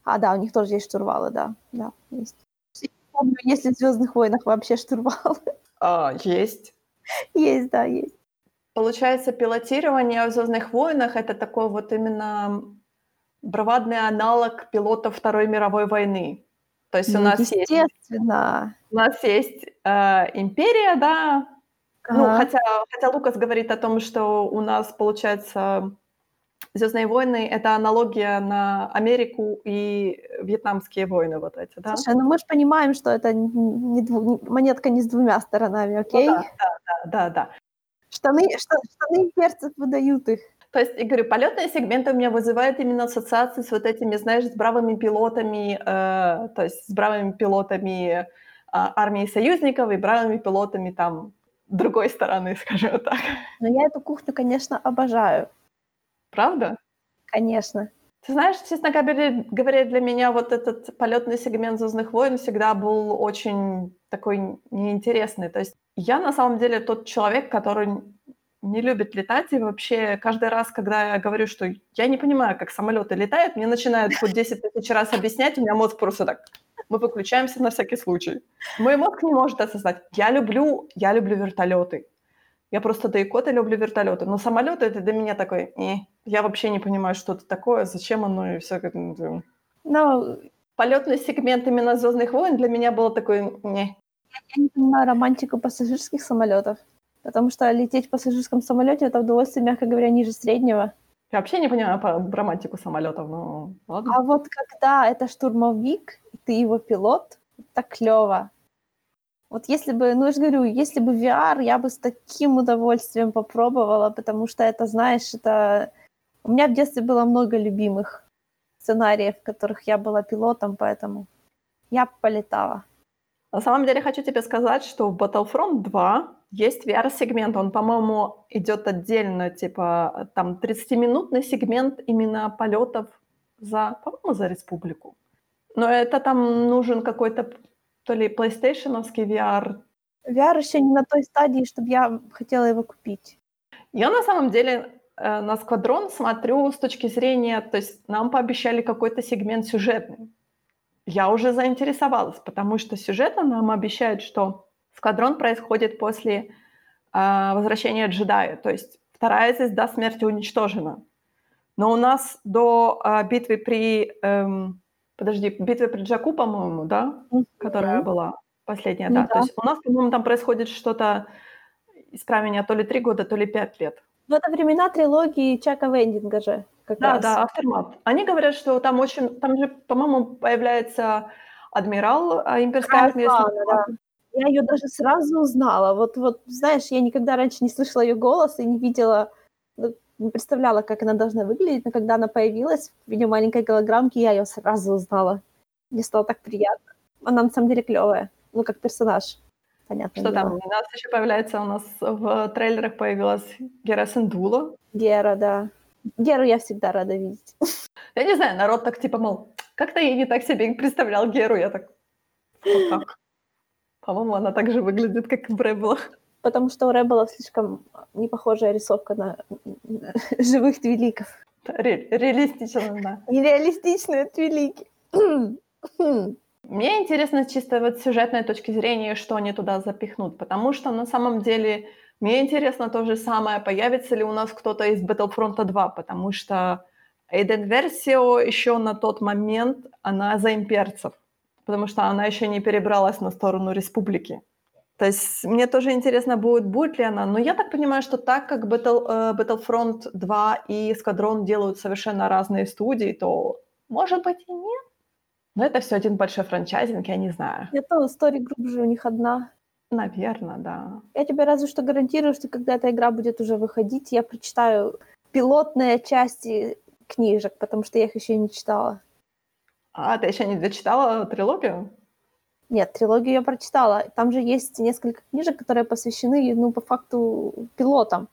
[SPEAKER 2] А, да, у них тоже есть штурвалы, да, да, есть. Я помню, есть ли в «Звездных войнах» вообще штурвалы?
[SPEAKER 1] А, есть.
[SPEAKER 2] Есть, да, есть.
[SPEAKER 1] Получается, пилотирование в «Звездных войнах» — это такой вот именно бравадный аналог пилотов Второй мировой войны. То есть у
[SPEAKER 2] Ну,
[SPEAKER 1] нас есть
[SPEAKER 2] естественно.
[SPEAKER 1] у нас есть, э, империя, да. Ну,
[SPEAKER 2] Ага.
[SPEAKER 1] хотя хотя Лукас говорит о том, что у нас, получается, "Звездные войны"- это аналогия на Америку и вьетнамские войны вот эти, да?
[SPEAKER 2] Слушай, ну мы ж понимаем, что это не дву не монетка не с двумя сторонами,
[SPEAKER 1] Ну
[SPEAKER 2] окей?
[SPEAKER 1] да, да, да, да.
[SPEAKER 2] Штаны шта штаны имперцев выдают их.
[SPEAKER 1] То есть, и говорю, полётные сегменты у меня вызывают именно ассоциации с вот этими, знаешь, с бравыми пилотами, э, то есть с бравыми пилотами, а, армии союзников и бравыми пилотами там другой стороны, скажем так.
[SPEAKER 2] Но я эту кухню, конечно, обожаю.
[SPEAKER 1] Правда?
[SPEAKER 2] Конечно.
[SPEAKER 1] Ты знаешь, честно говоря для меня вот этот полётный сегмент "Звездных войн" всегда был очень такой неинтересный. То есть я на самом деле тот человек, который не любит летать, и вообще каждый раз, когда я говорю, что я не понимаю, как самолёты летают, мне начинают хоть 10 тысяч раз объяснять, у меня мозг просто так: мы выключаемся на всякий случай. Мой мозг не может осознать. Я люблю я люблю вертолёты. Я просто до икоты люблю вертолёты, но самолёты- это для меня такой: "Не". Я вообще не понимаю, что это такое, зачем оно и н
[SPEAKER 2] Ну,
[SPEAKER 1] Полётный сегмент именно "Звездных войн" для меня был такой: "Не".
[SPEAKER 2] Я не понимаю романтику пассажирских самолётов, потому что лететь в пассажирском самолёте- это удовольствие, мягко говоря, ниже среднего.
[SPEAKER 1] Я вообще не понимаю по романтику самолётов, но ладно.
[SPEAKER 2] А вот когда это штурмовик, и ты его пилот, так клёво. Вот если бы, ну, я же говорю, если бы VR, я бы с таким удовольствием попробовала, потому что это, знаешь, это У меня в детстве было много любимых сценариев, в которых я была пилотом, поэтому я полетала.
[SPEAKER 1] На самом деле хочу тебе сказать, что в Battlefront 2 есть VR-сегмент. Он, по-моему, идёт отдельно, типа, там 30-минутный сегмент именно полётов за, по-моему, за республику. Но это там нужен какой-то то ли плейстейшеновский VR.
[SPEAKER 2] VR ещё не на той стадии, чтоб я хотела его купить.
[SPEAKER 1] Я на самом деле, э, на "Сквадрон" смотрю с точки зрения то есть нам пообещали какой-то сегмент сюжетный. Я уже заинтересовалась, потому что сюжетно нам обещают, что "Сквадрон" происходит после, а, возвращения джедая, то есть вторая звезда смерти уничтожена. Но у нас до, а, битвы при, эм, подожди, битвы при Джаку, по-моему, да, которая
[SPEAKER 2] Мгм.
[SPEAKER 1] была последняя,
[SPEAKER 2] Ну
[SPEAKER 1] да. То
[SPEAKER 2] да.
[SPEAKER 1] есть у нас, по-моему, там происходит что-то, исправь меня, то ли 3 года, то ли 5 лет.
[SPEAKER 2] Ну, это времена трилогии Чака Вендинга же как
[SPEAKER 1] Да,
[SPEAKER 2] раз.
[SPEAKER 1] да, Aftermath. Они говорят, что там очень там же, по-моему, появляется адмирал, а, имперской
[SPEAKER 2] Кая
[SPEAKER 1] армии, если не
[SPEAKER 2] Сана, да. Я её даже сразу узнала. Вот вот, знаешь, я никогда раньше не слышала её голос и не видела, ну, не представляла, как она должна выглядеть, но когда она появилась в виде маленькой голограммки, я её сразу узнала. Мне стало так приятно. Она на самом деле клёвая, ну, как персонаж, понятное
[SPEAKER 1] Что там?
[SPEAKER 2] дело.
[SPEAKER 1] У нас ещё появляется, у нас в трейлерах появилась Гера Синдула.
[SPEAKER 2] Гера, да. Геру я всегда рада видеть.
[SPEAKER 1] Я не знаю, народ так типа, мол, как-то я не так себе представлял Геру. Я так: "Вот как?" По-моему, она так же выглядит, как и в "Ребелах".
[SPEAKER 2] Потому что у Ребелов слишком непохожая рисовка на живых твиликов.
[SPEAKER 1] Ре реалистично, да.
[SPEAKER 2] Нереалистичные твилики.
[SPEAKER 1] Мне интересно чисто вот с сюжетной точки зрения, что они туда запихнут, потому что на самом деле мне интересно то же самое, появится ли у нас кто-то из Battlefront 2, потому что Эйден Версио ещё на тот момент, она за имперцев, потому что она ещё не перебралась на сторону республики. То есть мне тоже интересно будет, будет ли она. Но я так понимаю, что так как Battle э, Battlefront 2 и Squadron делают совершенно разные студии, то, может быть, и нет. Но это всё один большой франчайзинг, я не знаю.
[SPEAKER 2] Это Story Group же у них одна.
[SPEAKER 1] Наверно, да.
[SPEAKER 2] Я тебе разве что гарантирую, что когда эта игра будет уже выходить, я прочитаю пилотные части книжек, потому что я их ещё не читала.
[SPEAKER 1] А, ты ещё не дочитала трилогию?
[SPEAKER 2] Нет, трилогию я прочитала. Там же есть несколько книжек, которые посвящены, ну, по факту, пилотам.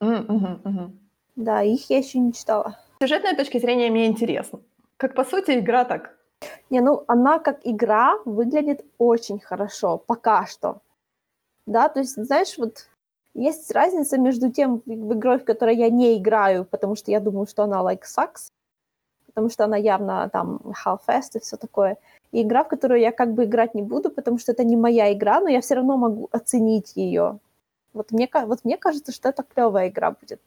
[SPEAKER 1] Мгм, мгм.
[SPEAKER 2] Да, их я ещё не читала.
[SPEAKER 1] С сюжетной точки зрения мне интересно. Как по сути игра, так
[SPEAKER 2] Не, ну, она как игра выглядит очень хорошо, пока что. Да, то есть, знаешь, вот есть разница между тем игрой, в которой я не играю, потому что я думаю, что она like sucks, потому что она явно там half-fast и все такое, и игра, в которую я как бы играть не буду, потому что это не моя игра, но я все равно могу оценить ее. Вот мне, вот мне кажется, что это клевая игра будет.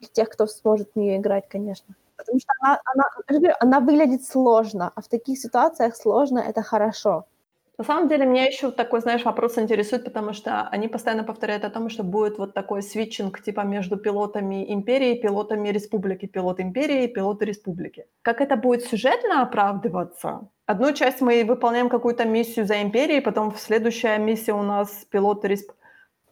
[SPEAKER 2] Для тех, кто сможет в нее играть, конечно. Потому что она, она, она выглядит сложно, а в таких ситуациях сложно — это хорошо.
[SPEAKER 1] На самом деле, меня еще такой, знаешь, вопрос интересует, потому что они постоянно повторяют о том, что будет вот такой свитчинг типа между пилотами Империи пилотами Республики. Пилот Империи пилоты Республики. Как это будет сюжетно оправдываться? Одну часть мы выполняем какую-то миссию за Империей, потом следующая миссия у нас пилоты Республики.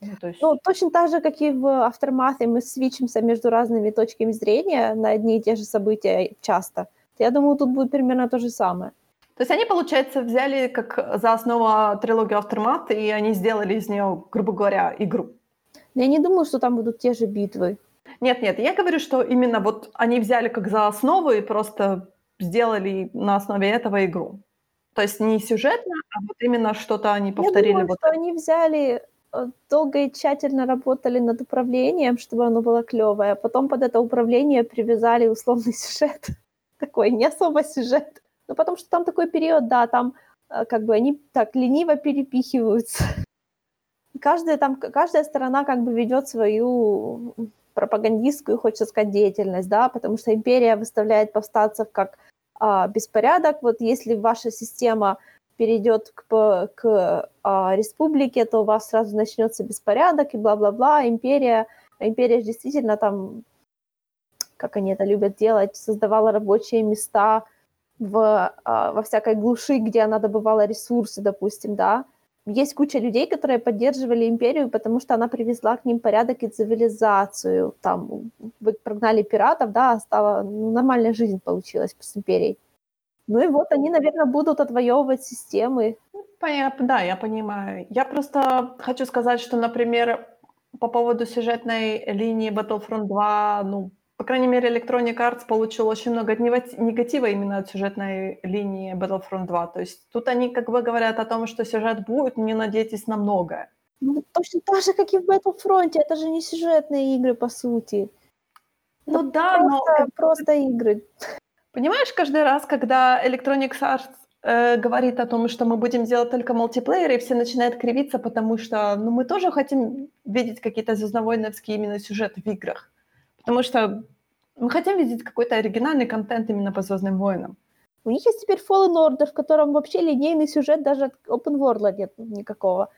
[SPEAKER 2] Ну, то есть... ну, точно так же, как и в Aftermath, мы свечимся между разными точками зрения на одни и те же события часто. Я думаю, тут будет примерно то же самое.
[SPEAKER 1] То есть они, получается, взяли как за основу трилогию Aftermath, и они сделали из нее, грубо говоря, игру.
[SPEAKER 2] Я не думаю, что там будут те же битвы.
[SPEAKER 1] Нет, нет, я говорю, что именно вот они взяли как за основу и просто сделали на основе этого игру. То есть не сюжетно, а вот именно что-то они повторили. Я
[SPEAKER 2] думаю,
[SPEAKER 1] вот
[SPEAKER 2] что это. они взяли э, долго и тщательно работали над управлением, чтобы оно было клевое, а потом под это управление привязали условный сюжет. Такой не особо сюжет. Ну, потому что там такой период, да, там э, как бы они так лениво перепихиваются. Каждая, там, каждая сторона как бы ведет свою пропагандистскую, хочется сказать, деятельность, да, потому что империя выставляет повстанцев как а, беспорядок. Вот если ваша система перейдет к, к а, республике, то у вас сразу начнется беспорядок и бла-бла-бла. Империя, империя действительно там, как они это любят делать, создавала рабочие места, в, а, во всякой глуши, где она добывала ресурсы, допустим, да. Есть куча людей, которые поддерживали империю, потому что она привезла к ним порядок и цивилизацию. Там вы прогнали пиратов, да, стала ну, нормальная жизнь получилась с империей. Ну и вот они, наверное, будут отвоевывать системы.
[SPEAKER 1] Понятно, да, я понимаю. Я просто хочу сказать, что, например, по поводу сюжетной линии Battlefront 2, ну, по крайней мере, Electronic Arts получил очень много негатива именно от сюжетной линии Battlefront 2. То есть тут они как бы говорят о том, что сюжет будет, не надейтесь на многое.
[SPEAKER 2] Ну, точно так же, как и в Battlefront. Это же не сюжетные игры, по сути.
[SPEAKER 1] Ну это да,
[SPEAKER 2] просто,
[SPEAKER 1] но...
[SPEAKER 2] Просто игры.
[SPEAKER 1] Понимаешь, каждый раз, когда Electronic Arts э, говорит о том, что мы будем делать только мультиплеер, и все начинают кривиться, потому что ну, мы тоже хотим видеть какие-то звездновойновские именно сюжеты в играх. Потому что мы хотим видеть какой-то оригинальный контент именно по «Звездным войнам».
[SPEAKER 2] У них есть теперь Fallen Order, в котором вообще линейный сюжет даже от open world нет никакого.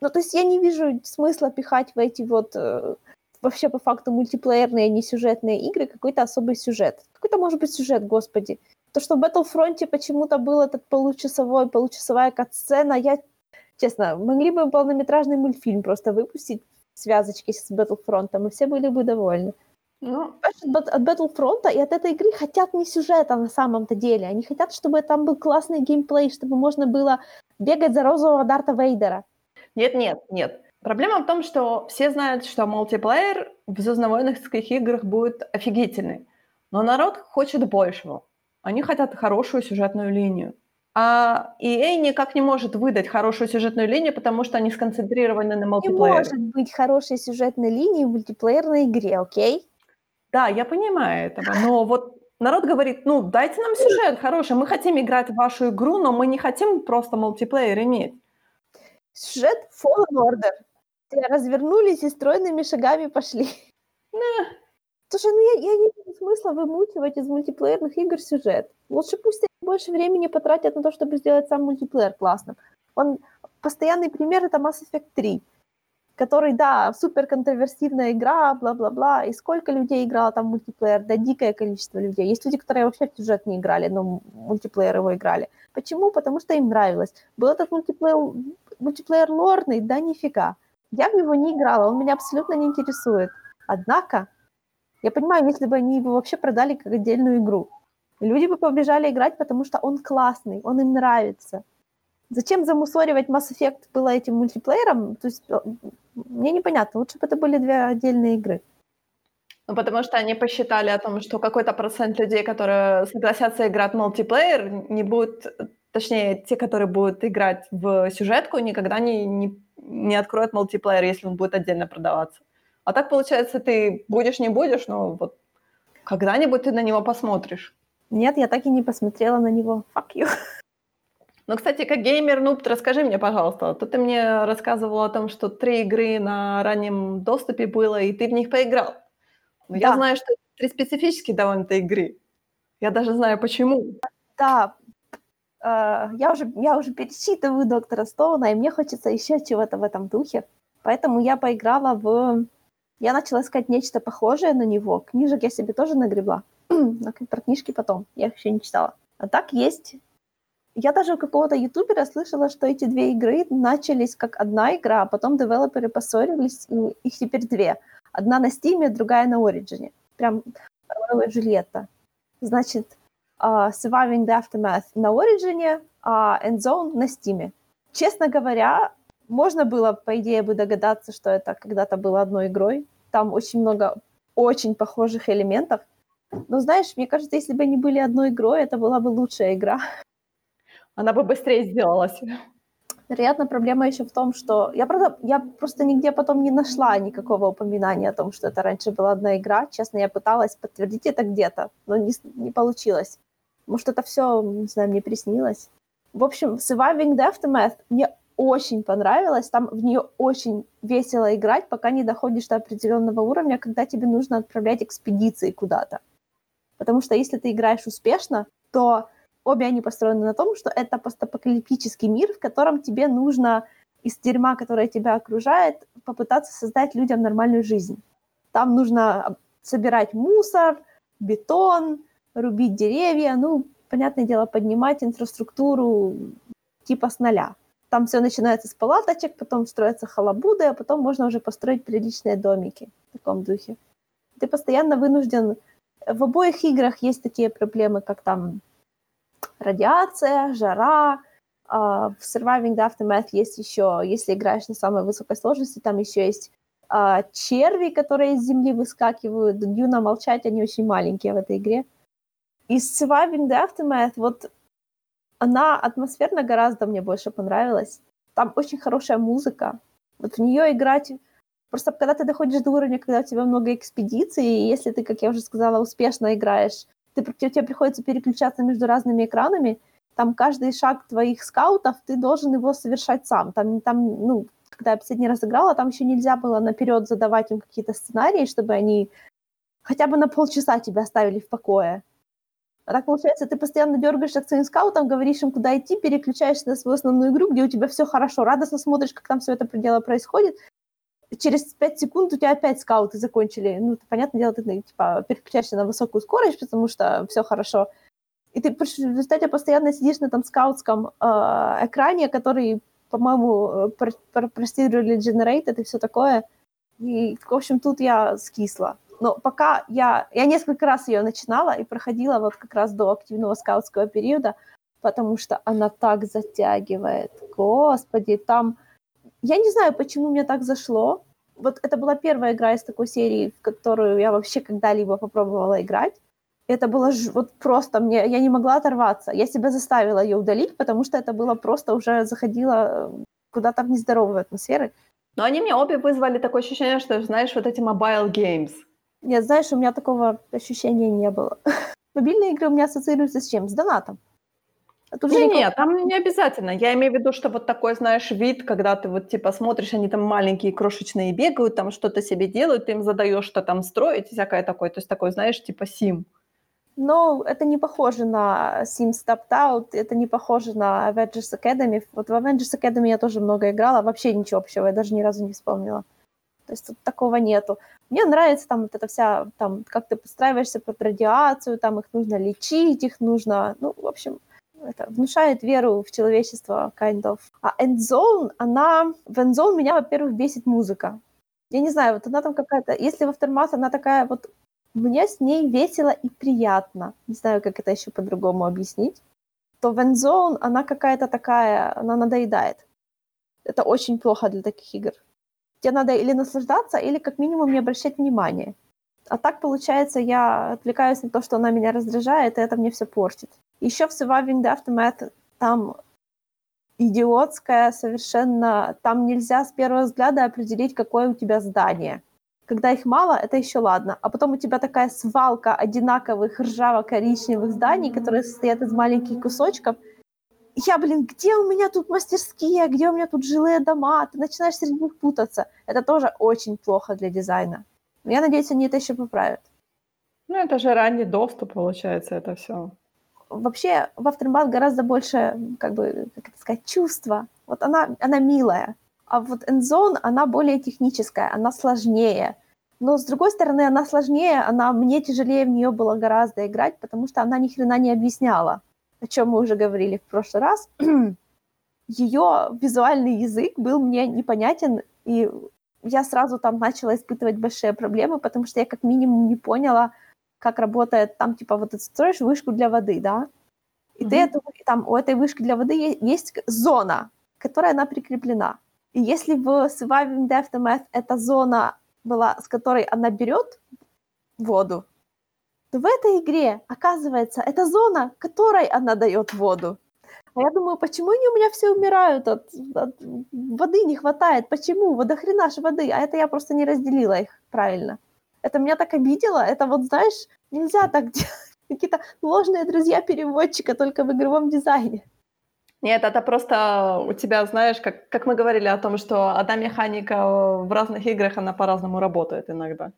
[SPEAKER 2] Ну, то есть я не вижу смысла пихать в эти вот э, вообще по факту мультиплеерные, не сюжетные игры какой-то особый сюжет. Какой-то может быть сюжет, господи. То, что в Battlefront почему-то был этот получасовой, получасовая кат-сцена, я, честно, могли бы полнометражный мультфильм просто выпустить связочки с Battlefront, и все были бы довольны. Ну, от, Battlefront и от этой игры хотят не сюжета на самом-то деле. Они хотят, чтобы там был классный геймплей, чтобы можно было бегать за розового Дарта Вейдера.
[SPEAKER 1] Нет, нет, нет. Проблема в том, что все знают, что мультиплеер в звездновойновских играх будет офигительный. Но народ хочет большего. Они хотят хорошую сюжетную линию. А EA никак не может выдать хорошую сюжетную линию, потому что они сконцентрированы на мультиплеере.
[SPEAKER 2] Не может быть хорошей сюжетной линии в мультиплеерной игре, окей?
[SPEAKER 1] Да, я понимаю этого, но вот народ говорит, ну, дайте нам сюжет хороший, мы хотим играть в вашу игру, но мы не хотим просто мультиплеер иметь.
[SPEAKER 2] Сюжет Fallen Order. Развернулись и стройными шагами пошли.
[SPEAKER 1] Да.
[SPEAKER 2] Слушай, ну я, я не вижу смысла вымучивать из мультиплеерных игр сюжет. Лучше пусть они больше времени потратят на то, чтобы сделать сам мультиплеер классным. Он постоянный пример это Mass Effect 3 который, да, супер контроверсивная игра, бла-бла-бла, и сколько людей играло там мультиплеер, да, дикое количество людей. Есть люди, которые вообще в сюжет не играли, но мультиплеер его играли. Почему? Потому что им нравилось. Был этот мультиплеер, мультиплеер лорный, да нифига. Я в него не играла, он меня абсолютно не интересует. Однако, я понимаю, если бы они его вообще продали как отдельную игру, люди бы побежали играть, потому что он классный, он им нравится. Зачем замусоривать Mass Effect было этим мультиплеером? То есть э, мне непонятно. Лучше бы это были две отдельные игры.
[SPEAKER 1] Ну, потому что они посчитали о том, что какой-то процент людей, которые согласятся играть в мультиплеер, не будут, точнее, те, которые будут играть в сюжетку, никогда не, не, не откроют мультиплеер, если он будет отдельно продаваться. А так, получается, ты будешь, не будешь, но вот когда-нибудь ты на него посмотришь.
[SPEAKER 2] Нет, я так и не посмотрела на него. Fuck you.
[SPEAKER 1] Ну, кстати, как геймер, ну, расскажи мне, пожалуйста, то ты мне рассказывала о том, что три игры на раннем доступе было, и ты в них поиграл. Но да. я знаю, что это три специфические довольно-то игры. Я даже знаю, почему.
[SPEAKER 2] Да, э, я, уже, я уже перечитываю доктора Стоуна, и мне хочется еще чего-то в этом духе. Поэтому я поиграла в... Я начала искать нечто похожее на него. Книжек я себе тоже нагребла. Но про книжки потом. Я их еще не читала. А так есть я даже у какого-то ютубера слышала, что эти две игры начались как одна игра, а потом девелоперы поссорились, и их теперь две. Одна на Steam, другая на Origin. Прям Ромео и Джульетта. Значит, uh, Surviving the Aftermath на Origin, а Endzone на Steam. Честно говоря, можно было, по идее, бы догадаться, что это когда-то было одной игрой. Там очень много очень похожих элементов. Но знаешь, мне кажется, если бы они были одной игрой, это была бы лучшая игра
[SPEAKER 1] она бы быстрее сделалась.
[SPEAKER 2] Вероятно, проблема еще в том, что я, правда, я просто нигде потом не нашла никакого упоминания о том, что это раньше была одна игра. Честно, я пыталась подтвердить это где-то, но не, не получилось. Может, это все, не знаю, мне приснилось. В общем, Surviving the Aftermath мне очень понравилось. Там в нее очень весело играть, пока не доходишь до определенного уровня, когда тебе нужно отправлять экспедиции куда-то. Потому что если ты играешь успешно, то обе они построены на том, что это постапокалиптический мир, в котором тебе нужно из тюрьма, которая тебя окружает, попытаться создать людям нормальную жизнь. Там нужно собирать мусор, бетон, рубить деревья, ну, понятное дело, поднимать инфраструктуру типа с нуля. Там все начинается с палаточек, потом строятся халабуды, а потом можно уже построить приличные домики в таком духе. Ты постоянно вынужден... В обоих играх есть такие проблемы, как там радиация, жара. Uh, в Surviving the Aftermath есть еще, если играешь на самой высокой сложности, там еще есть uh, черви, которые из земли выскакивают. Дюна молчать, они очень маленькие в этой игре. И Surviving the Aftermath, вот она атмосферно гораздо мне больше понравилась. Там очень хорошая музыка. Вот в нее играть... Просто когда ты доходишь до уровня, когда у тебя много экспедиций, и если ты, как я уже сказала, успешно играешь ты, тебе приходится переключаться между разными экранами, там каждый шаг твоих скаутов, ты должен его совершать сам. Там, там ну, когда я последний раз играла, там еще нельзя было наперед задавать им какие-то сценарии, чтобы они хотя бы на полчаса тебя оставили в покое. А так получается, ты постоянно дергаешься к своим скаутам, говоришь им, куда идти, переключаешься на свою основную игру, где у тебя все хорошо, радостно смотришь, как там все это дело происходит, через 5 секунд у тебя опять скауты закончили. Ну, понятное дело, ты типа, переключаешься на высокую скорость, потому что все хорошо. И ты в результате постоянно сидишь на этом скаутском э, экране, который, по-моему, процедурally generated и все такое. И, в общем, тут я скисла. Но пока я... Я несколько раз ее начинала и проходила вот как раз до активного скаутского периода, потому что она так затягивает. Господи, там я не знаю, почему мне так зашло. Вот это была первая игра из такой серии, в которую я вообще когда-либо попробовала играть. Это было ж... вот просто мне, я не могла оторваться. Я себя заставила ее удалить, потому что это было просто уже заходило э, куда-то в нездоровую атмосферу.
[SPEAKER 1] Но они мне обе вызвали такое ощущение, что, знаешь, вот эти mobile games.
[SPEAKER 2] Нет, знаешь, у меня такого ощущения не было. Мобильные игры у меня ассоциируются с чем? С донатом.
[SPEAKER 1] Тут не, нет, там не обязательно. Я имею в виду, что вот такой, знаешь, вид, когда ты вот типа смотришь, они там маленькие, крошечные бегают, там что-то себе делают, ты им задаешь, что там строить, всякое такое. То есть такой, знаешь, типа сим.
[SPEAKER 2] Но это не похоже на Sims Stopped Out, это не похоже на Avengers Academy. Вот в Avengers Academy я тоже много играла, вообще ничего общего, я даже ни разу не вспомнила. То есть тут такого нету. Мне нравится там вот эта вся, там, как ты подстраиваешься под радиацию, там их нужно лечить, их нужно, ну, в общем, это внушает веру в человечество, kind of. А Endzone, она... В Endzone меня, во-первых, бесит музыка. Я не знаю, вот она там какая-то... Если в Aftermath она такая вот... Мне с ней весело и приятно. Не знаю, как это еще по-другому объяснить. То в Endzone она какая-то такая... Она надоедает. Это очень плохо для таких игр. Тебе надо или наслаждаться, или как минимум не обращать внимания. А так, получается, я отвлекаюсь на то, что она меня раздражает, и это мне все портит. Еще в Surviving the Aftermath там идиотская совершенно... Там нельзя с первого взгляда определить, какое у тебя здание. когда их мало, это еще ладно. А потом у тебя такая свалка одинаковых ржаво-коричневых зданий, которые состоят из маленьких кусочков. Я, блин, где у меня тут мастерские, где у меня тут жилые дома? Ты начинаешь среди них путаться. Это тоже очень плохо для дизайна. Но я надеюсь, они это еще поправят.
[SPEAKER 1] Ну, это же ранний доступ, получается, это все.
[SPEAKER 2] Вообще, в Aftermath гораздо больше, как бы, как это сказать, чувства. Вот она, она милая. А вот Endzone, она более техническая, она сложнее. Но, с другой стороны, она сложнее, она, мне тяжелее в нее было гораздо играть, потому что она ни хрена не объясняла, о чем мы уже говорили в прошлый раз. Ее визуальный язык был мне непонятен, и я сразу там начала испытывать большие проблемы, потому что я как минимум не поняла, как работает там, типа, вот ты строишь вышку для воды, да, и mm-hmm. ты эту, там у этой вышки для воды есть зона, которая она прикреплена. И если в Surviving the Aftermath эта зона была, с которой она берет воду, то в этой игре, оказывается, это зона, которой она дает воду. А я думаю, почему они у меня все умирают от, от воды не хватает? Почему? Вот до хрена же воды. А это я просто не разделила их правильно. Это меня так обидело. Это вот, знаешь, нельзя так делать. Какие-то ложные друзья переводчика только в игровом дизайне.
[SPEAKER 1] Нет, это просто у тебя, знаешь, как, как мы говорили о том, что одна механика в разных играх, она по-разному работает иногда.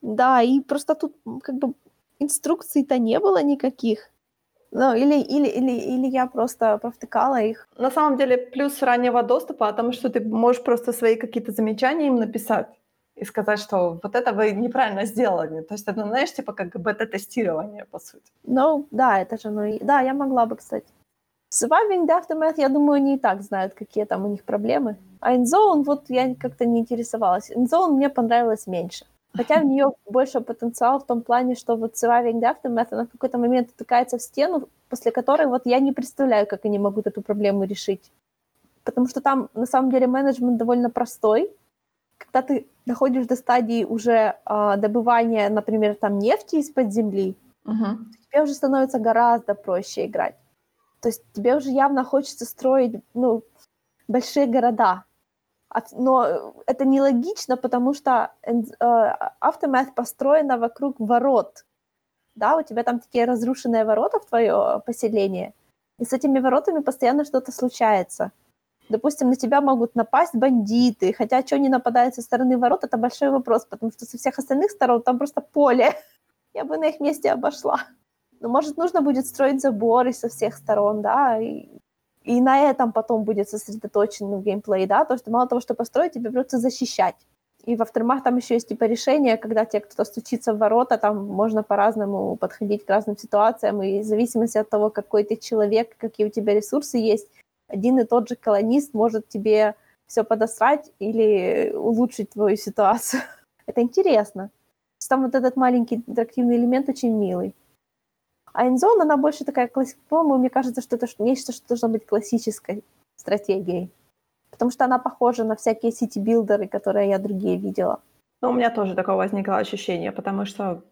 [SPEAKER 2] Да, и просто тут как бы инструкций-то не было никаких. Ну, или, или, или, или я просто провтыкала их.
[SPEAKER 1] На самом деле, плюс раннего доступа о том, что ты можешь просто свои какие-то замечания им написать и сказать, что вот это вы неправильно сделали. То есть это, знаешь, типа как бета-тестирование, по сути.
[SPEAKER 2] Ну, да, это же, ну, да, я могла бы, кстати. Surviving the Aftermath, я думаю, они и так знают, какие там у них проблемы. А InZone, вот я как-то не интересовалась. InZone мне понравилось меньше. Хотя в нее больше потенциал в том плане, что вот Surviving Aftermath, она в какой-то момент утыкается в стену, после которой вот я не представляю, как они могут эту проблему решить. Потому что там, на самом деле, менеджмент довольно простой. Когда ты доходишь до стадии уже э, добывания, например, там нефти из-под земли, uh-huh. тебе уже становится гораздо проще играть. То есть тебе уже явно хочется строить ну, большие города. Но это нелогично, потому что э, Aftermath построена вокруг ворот. Да, у тебя там такие разрушенные ворота в твое поселение, и с этими воротами постоянно что-то случается. Допустим, на тебя могут напасть бандиты, хотя что они нападают со стороны ворот, это большой вопрос, потому что со всех остальных сторон там просто поле. Я бы на их месте обошла. Ну, может, нужно будет строить заборы со всех сторон, да, и, и на этом потом будет сосредоточен геймплей, да, то, что мало того, что построить, тебе придется защищать. И в Aftermath там еще есть типа решение, когда тебе кто-то стучится в ворота, там можно по-разному подходить к разным ситуациям, и в зависимости от того, какой ты человек, какие у тебя ресурсы есть, один и тот же колонист может тебе все подосрать или улучшить твою ситуацию. Это интересно. Там вот этот маленький интерактивный элемент очень милый. А Endzone, она больше такая, по-моему, мне кажется, что это нечто, что должно быть классической стратегией. Потому что она похожа на всякие city-builder ы, которые я другие видела.
[SPEAKER 1] Ну, у меня тоже такое возникло ощущение, потому что,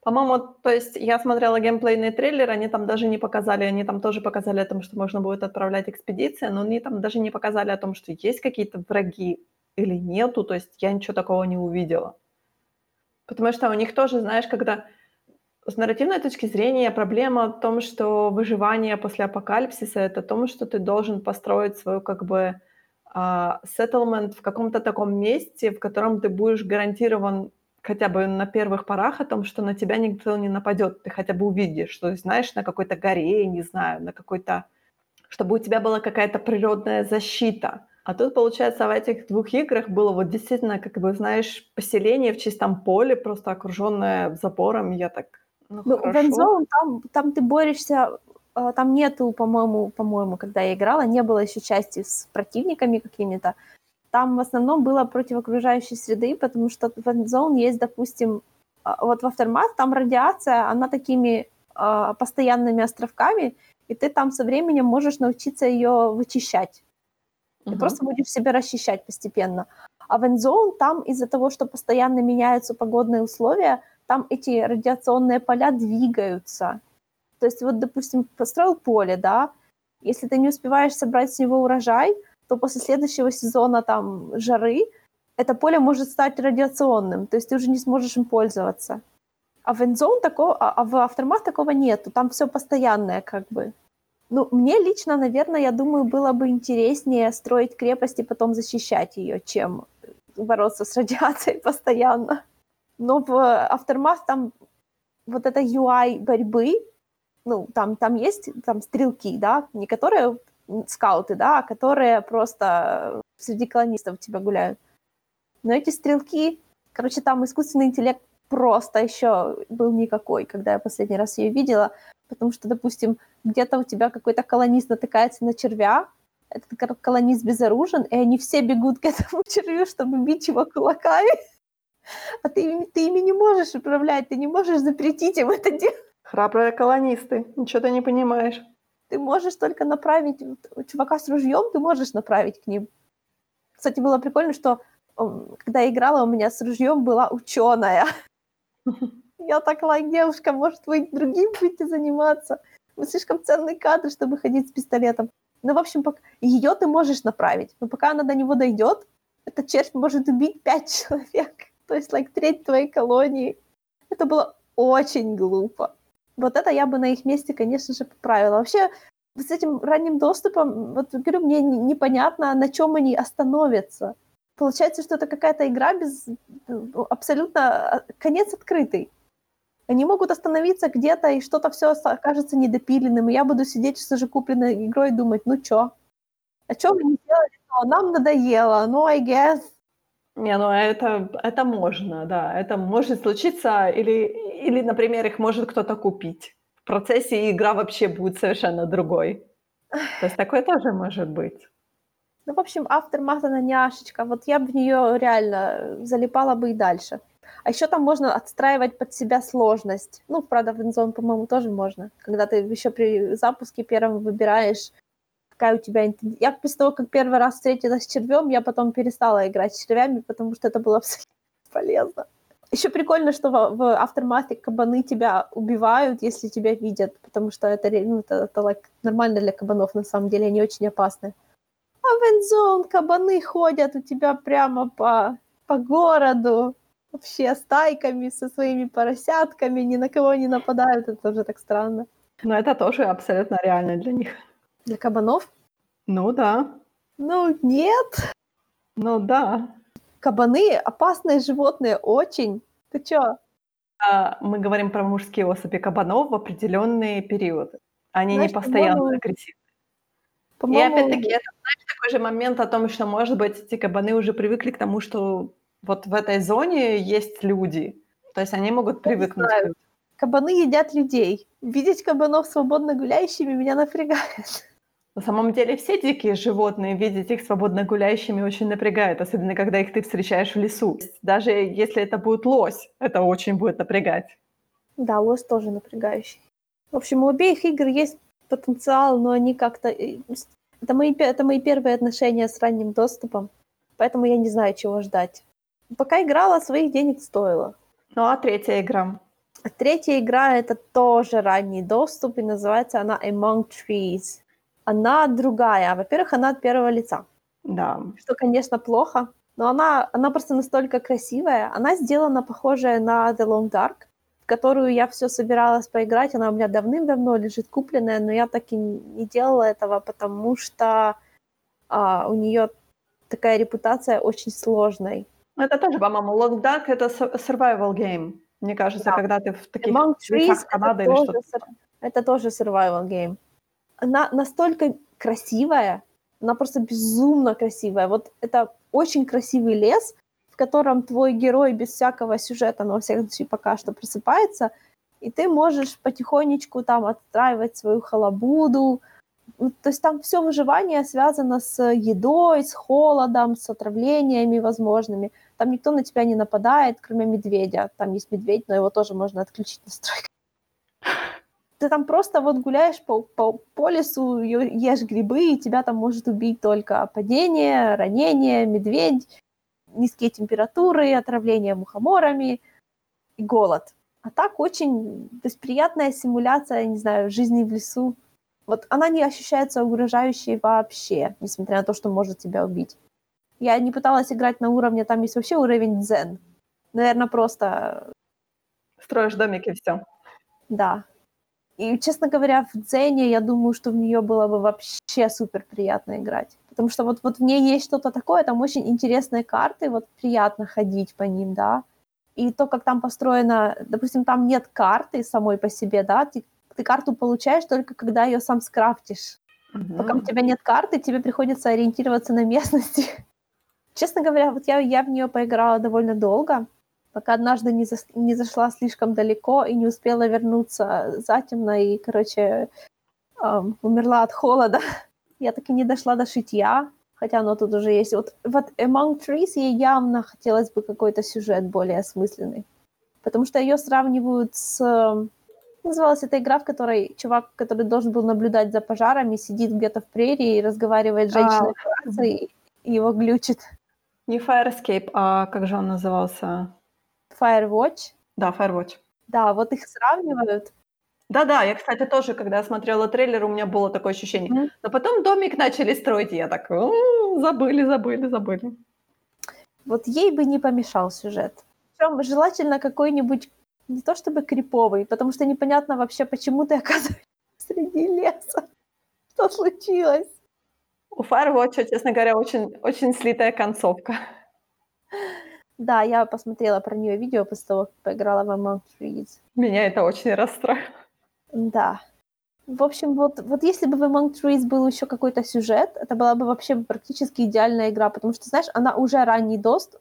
[SPEAKER 1] по-моему, то есть я смотрела геймплейный трейлер, они там даже не показали, они там тоже показали о том, что можно будет отправлять экспедиции, но они там даже не показали о том, что есть какие-то враги или нету, то есть я ничего такого не увидела. Потому что у них тоже, знаешь, когда с нарративной точки зрения проблема в том, что выживание после апокалипсиса — это том, что ты должен построить свою как бы uh, settlement в каком-то таком месте, в котором ты будешь гарантирован хотя бы на первых порах о том, что на тебя никто не нападет. Ты хотя бы увидишь, что, знаешь, на какой-то горе, не знаю, на какой-то... Чтобы у тебя была какая-то природная защита. А тут, получается, в этих двух играх было вот действительно, как бы, знаешь, поселение в чистом поле, просто окруженное забором. Я так
[SPEAKER 2] ну, ну Gunzone, там, там ты борешься, а, там нету, по-моему, по-моему, когда я играла, не было еще части с противниками какими-то. Там в основном было против окружающей среды, потому что в Endzone есть, допустим, а, вот в Aftermath там радиация, она такими э, постоянными островками, и ты там со временем можешь научиться ее вычищать. Ты uh-huh. просто будешь себя расчищать постепенно. А в Endzone там из-за того, что постоянно меняются погодные условия, там эти радиационные поля двигаются. То есть вот, допустим, построил поле, да, если ты не успеваешь собрать с него урожай, то после следующего сезона там жары это поле может стать радиационным, то есть ты уже не сможешь им пользоваться. А в Endzone такого, а, а в Aftermath такого нету, там все постоянное как бы. Ну, мне лично, наверное, я думаю, было бы интереснее строить крепость и потом защищать ее, чем бороться с радиацией постоянно. Но в Aftermath там вот это UI борьбы, ну, там, там есть там стрелки, да, не которые скауты, да, а которые просто среди колонистов тебя гуляют. Но эти стрелки, короче, там искусственный интеллект просто еще был никакой, когда я последний раз ее видела, потому что, допустим, где-то у тебя какой-то колонист натыкается на червя, этот колонист безоружен, и они все бегут к этому червю, чтобы бить его кулаками. А ты, ты ими не можешь управлять, ты не можешь запретить им это делать.
[SPEAKER 1] Храбрые колонисты, ничего ты не понимаешь.
[SPEAKER 2] Ты можешь только направить чувака с ружьем, ты можешь направить к ним. Кстати, было прикольно, что когда я играла, у меня с ружьем была ученая. Я так лайк, девушка, может, вы другим будете заниматься? Вы слишком ценный кадр, чтобы ходить с пистолетом. Ну, в общем, ее ты можешь направить, но пока она до него дойдет, этот червь может убить пять человек, то есть, like, треть твоей колонии. Это было очень глупо. Вот это я бы на их месте, конечно же, поправила. Вообще, с этим ранним доступом, вот говорю, мне непонятно, на чем они остановятся. Получается, что это какая-то игра без ну, абсолютно а, конец открытый. Они могут остановиться где-то, и что-то все окажется недопиленным, и я буду сидеть с уже купленной игрой и думать, ну чё? А чё вы не сделали? Ну, нам надоело, ну, I guess.
[SPEAKER 1] Не, ну это, это можно, да, это может случиться, или, или, например, их может кто-то купить. В процессе игра вообще будет совершенно другой. То есть такое тоже может быть.
[SPEAKER 2] Ну, в общем, автор Мазана няшечка, вот я бы в нее реально залипала бы и дальше. А еще там можно отстраивать под себя сложность. Ну, правда, в Endzone, по-моему, тоже можно. Когда ты еще при запуске первым выбираешь, какая у тебя... Я после того, как первый раз встретилась с червем, я потом перестала играть с червями, потому что это было абсолютно полезно. Еще прикольно, что в, в Aftermath кабаны тебя убивают, если тебя видят, потому что это, ну, это, это like, нормально для кабанов, на самом деле, они очень опасны. А в Endzone кабаны ходят у тебя прямо по, по городу, вообще стайками со своими поросятками, ни на кого не нападают, это уже так странно.
[SPEAKER 1] Но это тоже абсолютно реально для них.
[SPEAKER 2] Для кабанов?
[SPEAKER 1] Ну да.
[SPEAKER 2] Ну нет.
[SPEAKER 1] Ну да.
[SPEAKER 2] Кабаны опасные животные очень. Ты чё?
[SPEAKER 1] А, мы говорим про мужские особи кабанов в определенные периоды. Они знаешь, не постоянно агрессивны. И опять-таки, это знаешь, такой же момент о том, что, может быть, эти кабаны уже привыкли к тому, что вот в этой зоне есть люди. То есть они могут привыкнуть. Знаю.
[SPEAKER 2] Кабаны едят людей. Видеть кабанов свободно гуляющими меня напрягает.
[SPEAKER 1] На самом деле все дикие животные, видеть их свободно гуляющими очень напрягает, особенно когда их ты встречаешь в лесу. Даже если это будет лось, это очень будет напрягать.
[SPEAKER 2] Да, лось тоже напрягающий. В общем, у обеих игр есть потенциал, но они как-то... Э, это мои, это мои первые отношения с ранним доступом, поэтому я не знаю, чего ждать. Пока играла, своих денег стоило.
[SPEAKER 1] Ну а третья игра?
[SPEAKER 2] Третья игра — это тоже ранний доступ, и называется она Among Trees. Она другая. Во-первых, она от первого лица.
[SPEAKER 1] Да.
[SPEAKER 2] Что, конечно, плохо. Но она, она просто настолько красивая. Она сделана похожая на The Long Dark, в которую я все собиралась поиграть. Она у меня давным-давно лежит купленная, но я так и не делала этого, потому что а, у нее такая репутация очень сложной.
[SPEAKER 1] Это тоже, по-моему, Long Dark — это survival game. Мне кажется, да. когда ты в таких Among Trees Канады или что-то.
[SPEAKER 2] Это тоже survival game. Она настолько красивая, она просто безумно красивая. Вот это очень красивый лес, в котором твой герой без всякого сюжета, но во всяком случае пока что просыпается, и ты можешь потихонечку там отстраивать свою халабуду, ну, то есть там все выживание связано с едой, с холодом, с отравлениями возможными. Там никто на тебя не нападает, кроме медведя. Там есть медведь, но его тоже можно отключить настройкой. Ты там просто вот гуляешь по, по, по лесу, ешь грибы, и тебя там может убить только падение, ранение, медведь, низкие температуры, отравление мухоморами и голод. А так очень то есть приятная симуляция, не знаю, жизни в лесу. Вот она не ощущается угрожающей вообще, несмотря на то, что может тебя убить. Я не пыталась играть на уровне, там есть вообще уровень дзен. Наверное, просто...
[SPEAKER 1] Строишь домик и все.
[SPEAKER 2] Да. И, честно говоря, в дзене, я думаю, что в нее было бы вообще супер приятно играть. Потому что вот, вот в ней есть что-то такое, там очень интересные карты, вот приятно ходить по ним, да. И то, как там построено, допустим, там нет карты самой по себе, да, ты, ты карту получаешь только когда ее сам скрафтишь. Угу. Пока у тебя нет карты, тебе приходится ориентироваться на местности. Честно говоря, вот я, я в нее поиграла довольно долго, пока однажды не, за, не зашла слишком далеко и не успела вернуться затемно и, короче, эм, умерла от холода. Я так и не дошла до шитья, хотя оно тут уже есть. Вот, вот Among Trees ей явно хотелось бы какой-то сюжет более осмысленный, потому что ее сравнивают с... Называлась эта игра, в которой чувак, который должен был наблюдать за пожарами, сидит где-то в прерии и разговаривает с женщиной а, и его глючит.
[SPEAKER 1] Не Fire Escape, а как же он назывался?
[SPEAKER 2] Firewatch.
[SPEAKER 1] Да, Firewatch.
[SPEAKER 2] Да, вот их сравнивают.
[SPEAKER 1] Да-да, я, кстати, тоже, когда смотрела трейлер, у меня было такое ощущение. Mm. Но потом домик начали строить, и я так, забыли, забыли, забыли.
[SPEAKER 2] Вот ей бы не помешал сюжет. Причем желательно какой-нибудь, не то чтобы криповый, потому что непонятно вообще, почему ты оказываешься среди леса. Что случилось?
[SPEAKER 1] У Firewatch, честно говоря, очень, очень слитая концовка.
[SPEAKER 2] Да, я посмотрела про нее видео после того, как поиграла в Among Trees.
[SPEAKER 1] Меня это очень расстроило.
[SPEAKER 2] Да. В общем, вот, вот если бы в Among Trees был еще какой-то сюжет, это была бы вообще практически идеальная игра, потому что, знаешь, она уже ранний доступ,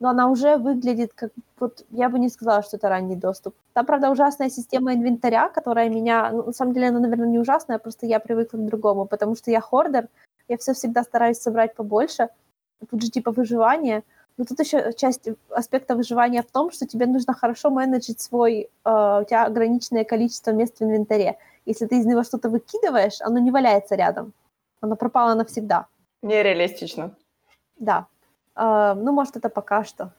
[SPEAKER 2] но она уже выглядит как... Вот я бы не сказала, что это ранний доступ. Там, правда, ужасная система инвентаря, которая меня... Ну, на самом деле, она, наверное, не ужасная, просто я привыкла к другому, потому что я хордер, я все всегда стараюсь собрать побольше. Тут же типа выживание. Но тут еще часть аспекта выживания в том, что тебе нужно хорошо менеджить свой... Э, у тебя ограниченное количество мест в инвентаре. Если ты из него что-то выкидываешь, оно не валяется рядом. Оно пропало навсегда.
[SPEAKER 1] Нереалистично.
[SPEAKER 2] Да. Э, ну, может, это пока что.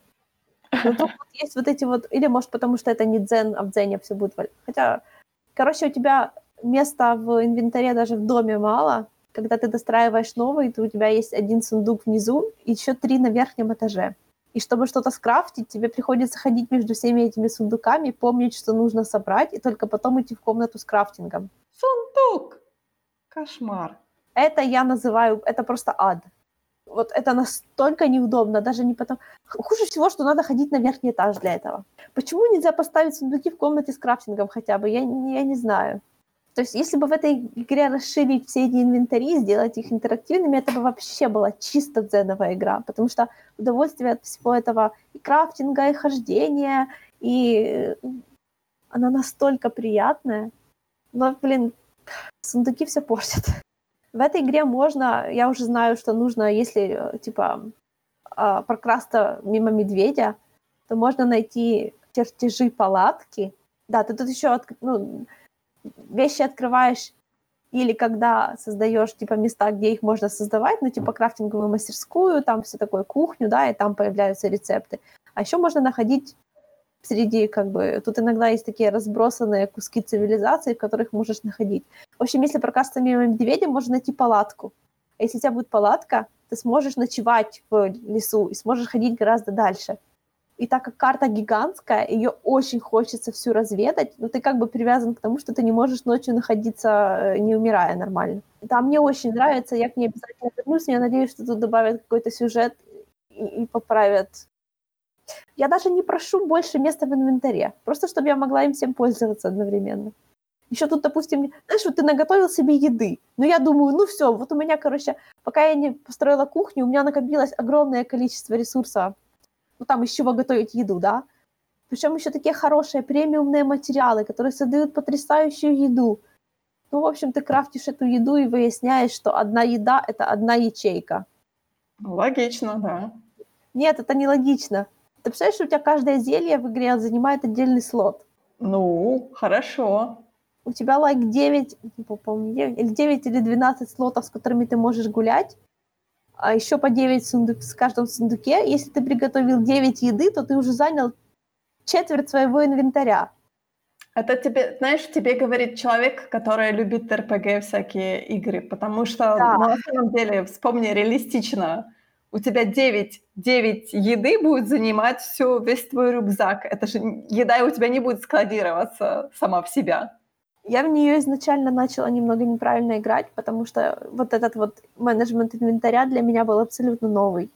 [SPEAKER 2] Но тут есть вот эти вот... Или, может, потому что это не дзен, а в дзене все будет валяться. Хотя, короче, у тебя места в инвентаре даже в доме мало, когда ты достраиваешь новый, то у тебя есть один сундук внизу и еще три на верхнем этаже. И чтобы что-то скрафтить, тебе приходится ходить между всеми этими сундуками, помнить, что нужно собрать, и только потом идти в комнату с крафтингом.
[SPEAKER 1] Сундук! Кошмар.
[SPEAKER 2] Это я называю, это просто ад. Вот это настолько неудобно, даже не потому... Хуже всего, что надо ходить на верхний этаж для этого. Почему нельзя поставить сундуки в комнате с крафтингом хотя бы? Я, я не знаю. То есть если бы в этой игре расширить все эти инвентари, сделать их интерактивными, это бы вообще была чисто дзеновая игра, потому что удовольствие от всего этого и крафтинга, и хождения, и она настолько приятная. Но, блин, сундуки все портят. В этой игре можно, я уже знаю, что нужно, если, типа, а, прокрасться мимо медведя, то можно найти чертежи палатки. Да, ты тут еще, ну, вещи открываешь или когда создаешь типа места, где их можно создавать, ну типа крафтинговую мастерскую, там все такое кухню, да, и там появляются рецепты. А еще можно находить среди как бы тут иногда есть такие разбросанные куски цивилизации, в которых можешь находить. В общем, если прокасться мимо медведя, можно найти палатку. А если у тебя будет палатка, ты сможешь ночевать в лесу и сможешь ходить гораздо дальше. И так как карта гигантская, ее очень хочется всю разведать, но ты как бы привязан к тому, что ты не можешь ночью находиться, э, не умирая нормально. Да, мне очень нравится, я к ней обязательно вернусь, я надеюсь, что тут добавят какой-то сюжет и, и поправят. Я даже не прошу больше места в инвентаре, просто чтобы я могла им всем пользоваться одновременно. Еще тут, допустим, знаешь, вот ты наготовил себе еды. Но я думаю, ну все, вот у меня, короче, пока я не построила кухню, у меня накопилось огромное количество ресурсов ну, там из чего готовить еду, да. Причем еще такие хорошие премиумные материалы, которые создают потрясающую еду. Ну, в общем, ты крафтишь эту еду и выясняешь, что одна еда – это одна ячейка.
[SPEAKER 1] Логично, да.
[SPEAKER 2] Нет, это не логично. Ты представляешь, что у тебя каждое зелье в игре занимает отдельный слот?
[SPEAKER 1] Ну, хорошо.
[SPEAKER 2] У тебя лайк like 9, не помню, 9, или 9 или 12 слотов, с которыми ты можешь гулять, а еще по 9 сундук в каждом сундуке. Если ты приготовил 9 еды, то ты уже занял четверть своего инвентаря.
[SPEAKER 1] Это тебе, знаешь, тебе говорит человек, который любит РПГ всякие игры, потому что да. ну, на самом деле, вспомни реалистично, у тебя 9, 9 еды будет занимать все, весь твой рюкзак. Это же еда у тебя не будет складироваться сама в себя.
[SPEAKER 2] Я в нее изначально начала немного неправильно играть, потому что вот этот вот менеджмент инвентаря для меня был абсолютно новый.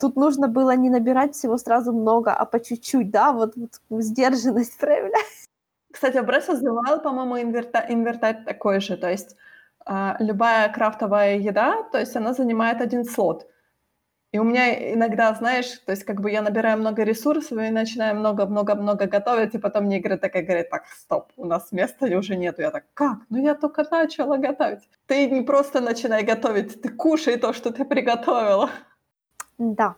[SPEAKER 2] Тут нужно было не набирать всего сразу много, а по чуть-чуть, да, вот, вот сдержанность проявлять.
[SPEAKER 1] Кстати, the Wild, по-моему, инверта- инвертарь такой же, то есть э, любая крафтовая еда, то есть она занимает один слот. И у меня иногда, знаешь, то есть как бы я набираю много ресурсов и начинаю много-много-много готовить, и потом мне игра такая говорит, так, стоп, у нас места уже нету. Я так, как? Ну я только начала готовить. Ты не просто начинай готовить, ты кушай то, что ты приготовила.
[SPEAKER 2] Да.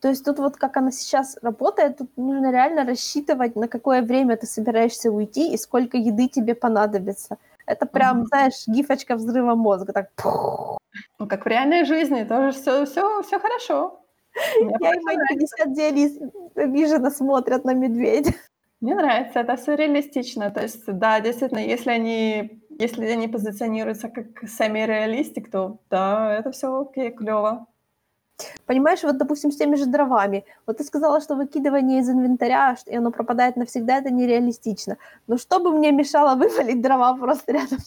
[SPEAKER 2] То есть тут вот как она сейчас работает, тут нужно реально рассчитывать, на какое время ты собираешься уйти и сколько еды тебе понадобится. Это прям, mm-hmm. знаешь, гифочка взрыва мозга, так.
[SPEAKER 1] Ну, как в реальной жизни, тоже все, все, все хорошо.
[SPEAKER 2] Я и мои 59 обиженно смотрят на медведя.
[SPEAKER 1] Мне нравится, это все реалистично. То есть, да, действительно, если они, если они позиционируются как сами-реалистик, то да, это все окей, клево.
[SPEAKER 2] Понимаешь, вот, допустим, с теми же дровами. Вот ты сказала, что выкидывание из инвентаря, и оно пропадает навсегда, это нереалистично. Но что бы мне мешало вывалить дрова просто рядом?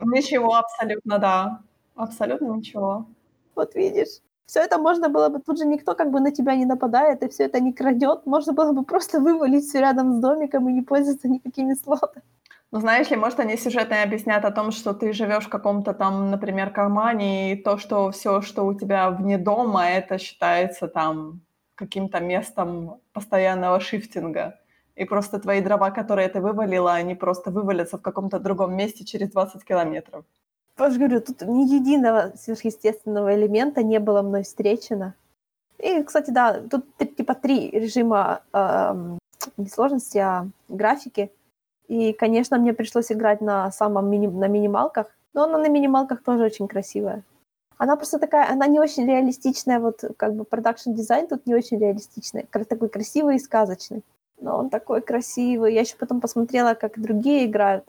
[SPEAKER 1] Ничего, абсолютно, да. Абсолютно ничего.
[SPEAKER 2] Вот видишь. Все это можно было бы, тут же никто как бы на тебя не нападает, и все это не крадет. Можно было бы просто вывалить все рядом с домиком и не пользоваться никакими слотами.
[SPEAKER 1] Ну, знаешь ли, может, они сюжетно объяснят о том, что ты живешь в каком-то там, например, кармане, и то, что все, что у тебя вне дома, это считается там каким-то местом постоянного шифтинга. И просто твои дрова, которые ты вывалила, они просто вывалятся в каком-то другом месте через 20 километров.
[SPEAKER 2] Я же говорю, тут ни единого сверхъестественного элемента не было мной встречено. И, кстати, да, тут типа три режима э, не сложности, а графики. И, конечно, мне пришлось играть на самом мини... на минималках, но она на минималках тоже очень красивая. Она просто такая, она не очень реалистичная, вот как бы продакшн дизайн тут не очень реалистичный, такой красивый и сказочный. Но он такой красивый. Я еще потом посмотрела, как другие играют.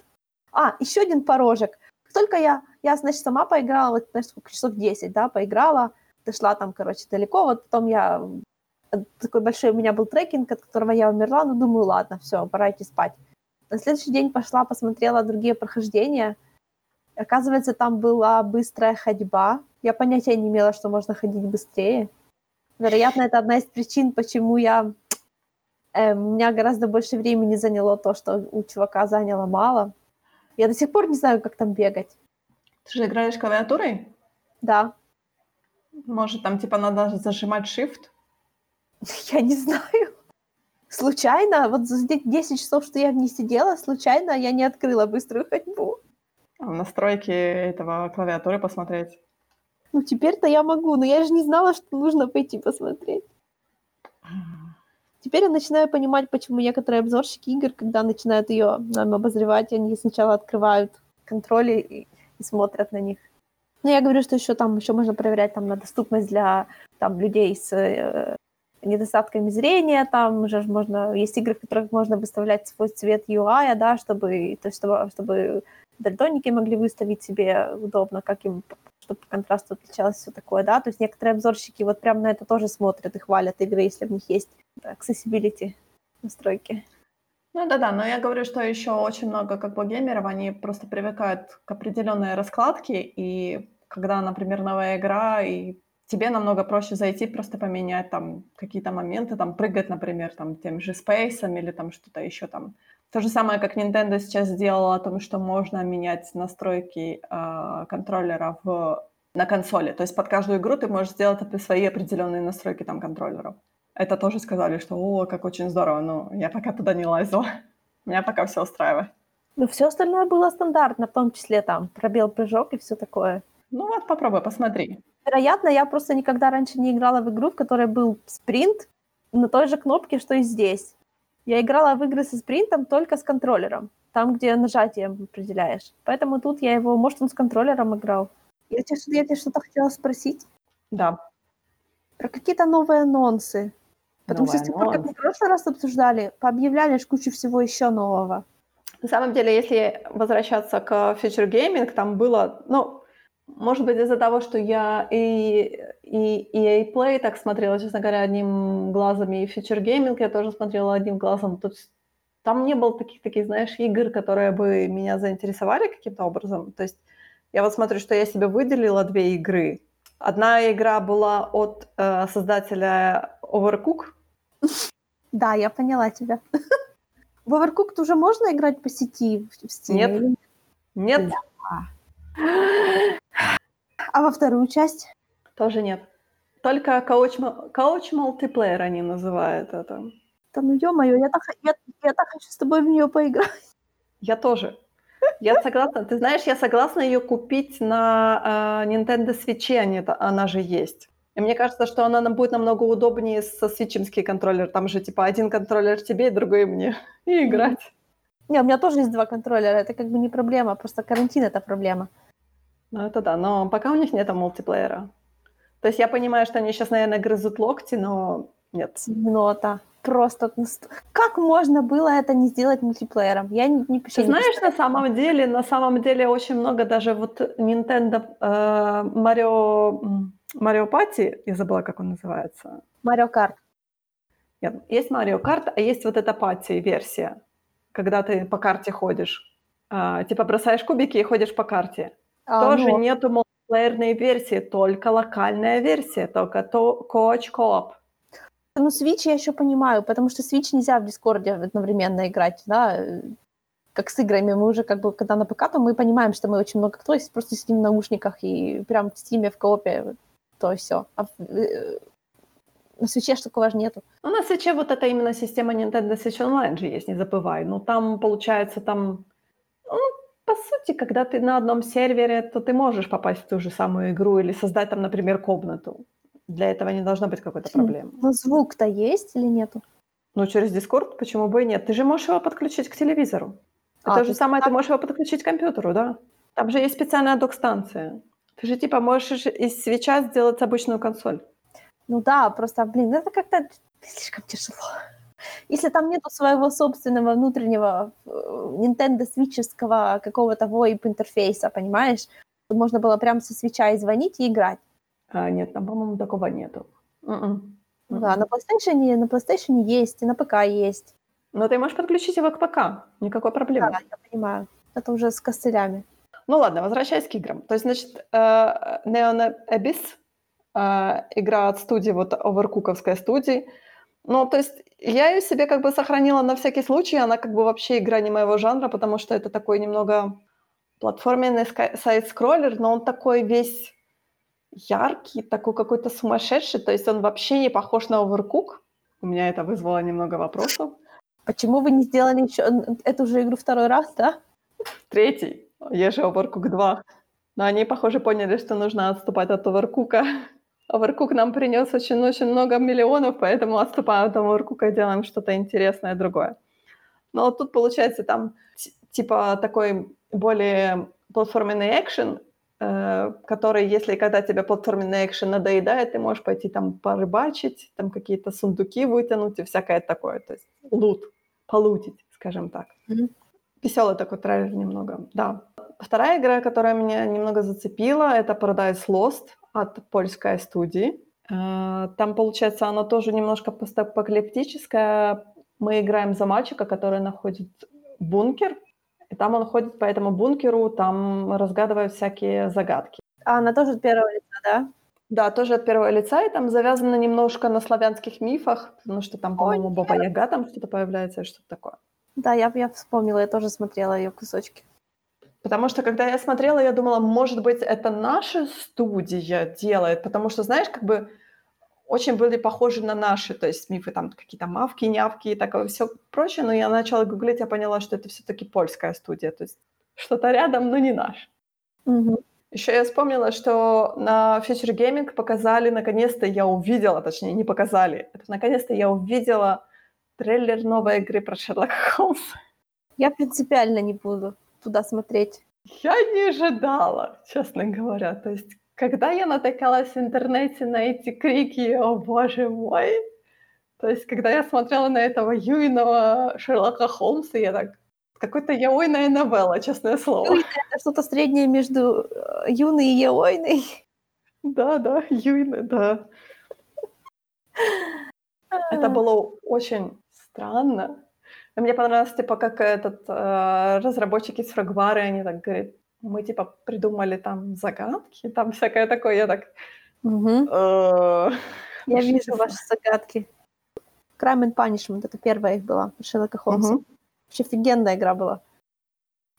[SPEAKER 2] А, еще один порожек. Только я, я, значит, сама поиграла, вот, знаешь, сколько, часов 10, да, поиграла, дошла там, короче, далеко, вот потом я такой большой у меня был трекинг, от которого я умерла, ну, думаю, ладно, все, пора идти спать. На следующий день пошла, посмотрела другие прохождения. Оказывается, там была быстрая ходьба. Я понятия не имела, что можно ходить быстрее. Вероятно, это одна из причин, почему я... Э, у меня гораздо больше времени заняло то, что у чувака заняло мало. Я до сих пор не знаю, как там бегать.
[SPEAKER 1] Ты же играешь клавиатурой?
[SPEAKER 2] Да.
[SPEAKER 1] Может, там типа надо зажимать shift?
[SPEAKER 2] Я не знаю. Случайно, вот за 10 часов, что я в ней сидела, случайно я не открыла быструю ходьбу.
[SPEAKER 1] А в настройки этого клавиатуры посмотреть?
[SPEAKER 2] Ну, теперь-то я могу, но я же не знала, что нужно пойти посмотреть. Теперь я начинаю понимать, почему некоторые обзорщики игр, когда начинают ее нам обозревать, они сначала открывают контроли и, и смотрят на них. Но я говорю, что еще там еще можно проверять там на доступность для там, людей с э, недостатками зрения, там уже можно, есть игры, в которых можно выставлять свой цвет UI, да, чтобы, то есть, чтобы, чтобы дальтоники могли выставить себе удобно, как им, чтобы по контрасту отличалось все такое, да, то есть некоторые обзорщики вот прям на это тоже смотрят и хвалят игры, если в них есть accessibility настройки.
[SPEAKER 1] Ну да-да, но я говорю, что еще очень много как бы геймеров, они просто привыкают к определенной раскладке, и когда, например, новая игра, и тебе намного проще зайти, просто поменять там какие-то моменты, там прыгать, например, там тем же спейсом или там что-то еще там. То же самое, как Nintendo сейчас сделала о том, что можно менять настройки э, контроллера в, на консоли. То есть под каждую игру ты можешь сделать свои определенные настройки там контроллеров. Это тоже сказали, что о, как очень здорово, но я пока туда не лазила. Меня пока все устраивает.
[SPEAKER 2] Ну, все остальное было стандартно, в том числе там пробел прыжок и все такое.
[SPEAKER 1] Ну вот, попробуй, посмотри.
[SPEAKER 2] Вероятно, я просто никогда раньше не играла в игру, в которой был спринт на той же кнопке, что и здесь. Я играла в игры со спринтом только с контроллером, там, где нажатием определяешь. Поэтому тут я его, может, он с контроллером играл. Я тебе, я тебе что-то хотела спросить.
[SPEAKER 1] Да.
[SPEAKER 2] Про какие-то новые анонсы. Потому Новый что с тех пор, как мы в прошлый раз обсуждали, пообъявляли кучу всего еще нового.
[SPEAKER 1] На самом деле, если возвращаться к Future Gaming, там было, ну, может быть, из-за того, что я и и EA Play так смотрела, честно говоря, одним глазом, и Future Gaming я тоже смотрела одним глазом. То есть там не было таких, таких, знаешь, игр, которые бы меня заинтересовали каким-то образом. То есть я вот смотрю, что я себе выделила две игры. Одна игра была от э, создателя Overcook.
[SPEAKER 2] Да, я поняла тебя. В Overcooked уже можно играть по сети в Steam?
[SPEAKER 1] Нет. Нет.
[SPEAKER 2] А во вторую часть?
[SPEAKER 1] Тоже нет. Только кауч, кауч мультиплеер они называют это.
[SPEAKER 2] Да ну ё-моё, я так, я, я так хочу с тобой в нее поиграть.
[SPEAKER 1] Я тоже. Я согласна. Ты знаешь, я согласна ее купить на э, Nintendo Switch, они, она же есть. И мне кажется, что она нам будет намного удобнее со свитчемский контроллер. Там же типа один контроллер тебе, другой мне. И играть.
[SPEAKER 2] Не, у меня тоже есть два контроллера. Это как бы не проблема, просто карантин это проблема.
[SPEAKER 1] Ну это да, но пока у них нет мультиплеера. То есть я понимаю, что они сейчас, наверное, грызут локти, но нет.
[SPEAKER 2] Темнота. Просто как можно было это не сделать мультиплеером? Я не, не
[SPEAKER 1] Ты знаешь, на самом деле, на самом деле очень много даже вот Nintendo э, Mario, Mario Party, я забыла, как он называется.
[SPEAKER 2] Mario Kart.
[SPEAKER 1] Нет, есть Mario Kart, а есть вот эта пати версия, когда ты по карте ходишь. А, типа бросаешь кубики и ходишь по карте. А, Тоже ну... нету мультиплеерной версии, только локальная версия, только то co
[SPEAKER 2] ну, Switch я еще понимаю, потому что Switch нельзя в Дискорде одновременно играть, да, как с играми. Мы уже как бы, когда на ПК, то мы понимаем, что мы очень много кто есть, просто сидим в наушниках и прям в стиме, в коопе, то все. А в, э, на свече ж такого же нету.
[SPEAKER 1] Ну, на свече вот эта именно система Nintendo Switch Online же есть, не забывай. Ну, там, получается, там... Ну, по сути, когда ты на одном сервере, то ты можешь попасть в ту же самую игру или создать там, например, комнату. Для этого не должно быть какой-то проблемы.
[SPEAKER 2] Но звук-то есть или нету?
[SPEAKER 1] Ну, через Discord почему бы и нет? Ты же можешь его подключить к телевизору. А, То же самое, ты можешь его подключить к компьютеру, да? Там же есть специальная док-станция. Ты же типа можешь из свеча сделать обычную консоль.
[SPEAKER 2] Ну да, просто, блин, это как-то слишком тяжело. Если там нету своего собственного внутреннего э, Nintendo свитческого какого-то VoIP-интерфейса, понимаешь? Можно было прямо со свеча и звонить и играть.
[SPEAKER 1] А, нет, там, по-моему, такого нету.
[SPEAKER 2] Mm-mm. Да, на PlayStation, на PlayStation есть, и на ПК есть.
[SPEAKER 1] Но ты можешь подключить его к ПК, никакой проблемы.
[SPEAKER 2] Да, я понимаю. Это уже с костылями.
[SPEAKER 1] Ну ладно, возвращаясь к играм. То есть, значит, э, Neon Abyss, э, игра от студии, вот оверкуковской студии. Ну, то есть я ее себе как бы сохранила на всякий случай, она как бы вообще игра не моего жанра, потому что это такой немного платформенный сайт-скроллер, но он такой весь яркий, такой какой-то сумасшедший, то есть он вообще не похож на Overcook. У меня это вызвало немного вопросов.
[SPEAKER 2] Почему вы не сделали еще эту же игру второй раз, да?
[SPEAKER 1] Третий. Есть же Overcook 2. Но они, похоже, поняли, что нужно отступать от Overcook. Overcook нам принес очень-очень много миллионов, поэтому отступаем от Overcook и делаем что-то интересное другое. Но вот тут, получается, там типа такой более платформенный экшен, Э, который, если когда тебе платформенный экшен надоедает, ты можешь пойти там порыбачить, там какие-то сундуки вытянуть и всякое такое. То есть лут, полутить, скажем так. Mm-hmm. Веселый такой трейлер немного, да. Вторая игра, которая меня немного зацепила, это Paradise Lost от польской студии. Э, там, получается, она тоже немножко постапокалиптическая. Мы играем за мальчика, который находит бункер, и там он ходит по этому бункеру, там разгадывает всякие загадки.
[SPEAKER 2] А она тоже от первого лица, да?
[SPEAKER 1] Да, тоже от первого лица, и там завязано немножко на славянских мифах, потому что там, по-моему, Баба Яга там что-то появляется, что-то такое.
[SPEAKER 2] Да, я, я вспомнила, я тоже смотрела ее кусочки.
[SPEAKER 1] Потому что, когда я смотрела, я думала, может быть, это наша студия делает, потому что, знаешь, как бы очень были похожи на наши, то есть мифы там какие-то мавки, нявки и такое все прочее, но я начала гуглить, я поняла, что это все-таки польская студия, то есть что-то рядом, но не наш.
[SPEAKER 2] Угу.
[SPEAKER 1] Еще я вспомнила, что на Future Gaming показали, наконец-то я увидела, точнее, не показали, это наконец-то я увидела трейлер новой игры про Шерлока Холмса.
[SPEAKER 2] Я принципиально не буду туда смотреть.
[SPEAKER 1] Я не ожидала, честно говоря. То есть когда я натыкалась в интернете на эти крики «О, боже мой!», то есть когда я смотрела на этого юйного Шерлока Холмса, я так какой-то яойная новелла, честное слово.
[SPEAKER 2] это что-то среднее между э, юной и яойной.
[SPEAKER 1] Да, да, Юйны, да. Это было очень странно. Мне понравилось, типа, как этот, э, разработчики с Фрагвары, они так говорят, мы, типа, придумали там загадки, там всякое такое. Я так... «Э,
[SPEAKER 2] Я вижу
[SPEAKER 1] это?»
[SPEAKER 2] ваши загадки. Crime and Punishment, это первая их была, Шерлока Холмса. Вообще офигенная игра была.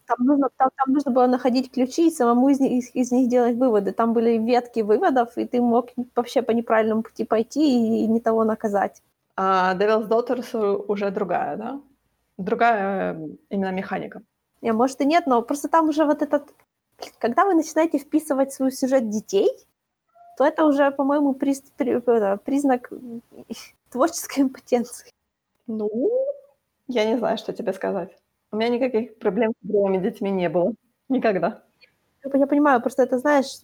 [SPEAKER 2] Там нужно, там, там нужно было находить ключи и самому из из, из них делать выводы. Там были ветки выводов, и ты мог вообще по неправильному пути пойти и, и не того наказать.
[SPEAKER 1] А Devil's Daughters уже другая, да? Другая именно механика.
[SPEAKER 2] Не, может и нет, но просто там уже вот этот... Когда вы начинаете вписывать в свой сюжет детей, то это уже, по-моему, приз- при- признак творческой импотенции.
[SPEAKER 1] Ну, я не знаю, что тебе сказать. У меня никаких проблем с игровыми детьми не было. Никогда.
[SPEAKER 2] Я понимаю, просто это, знаешь,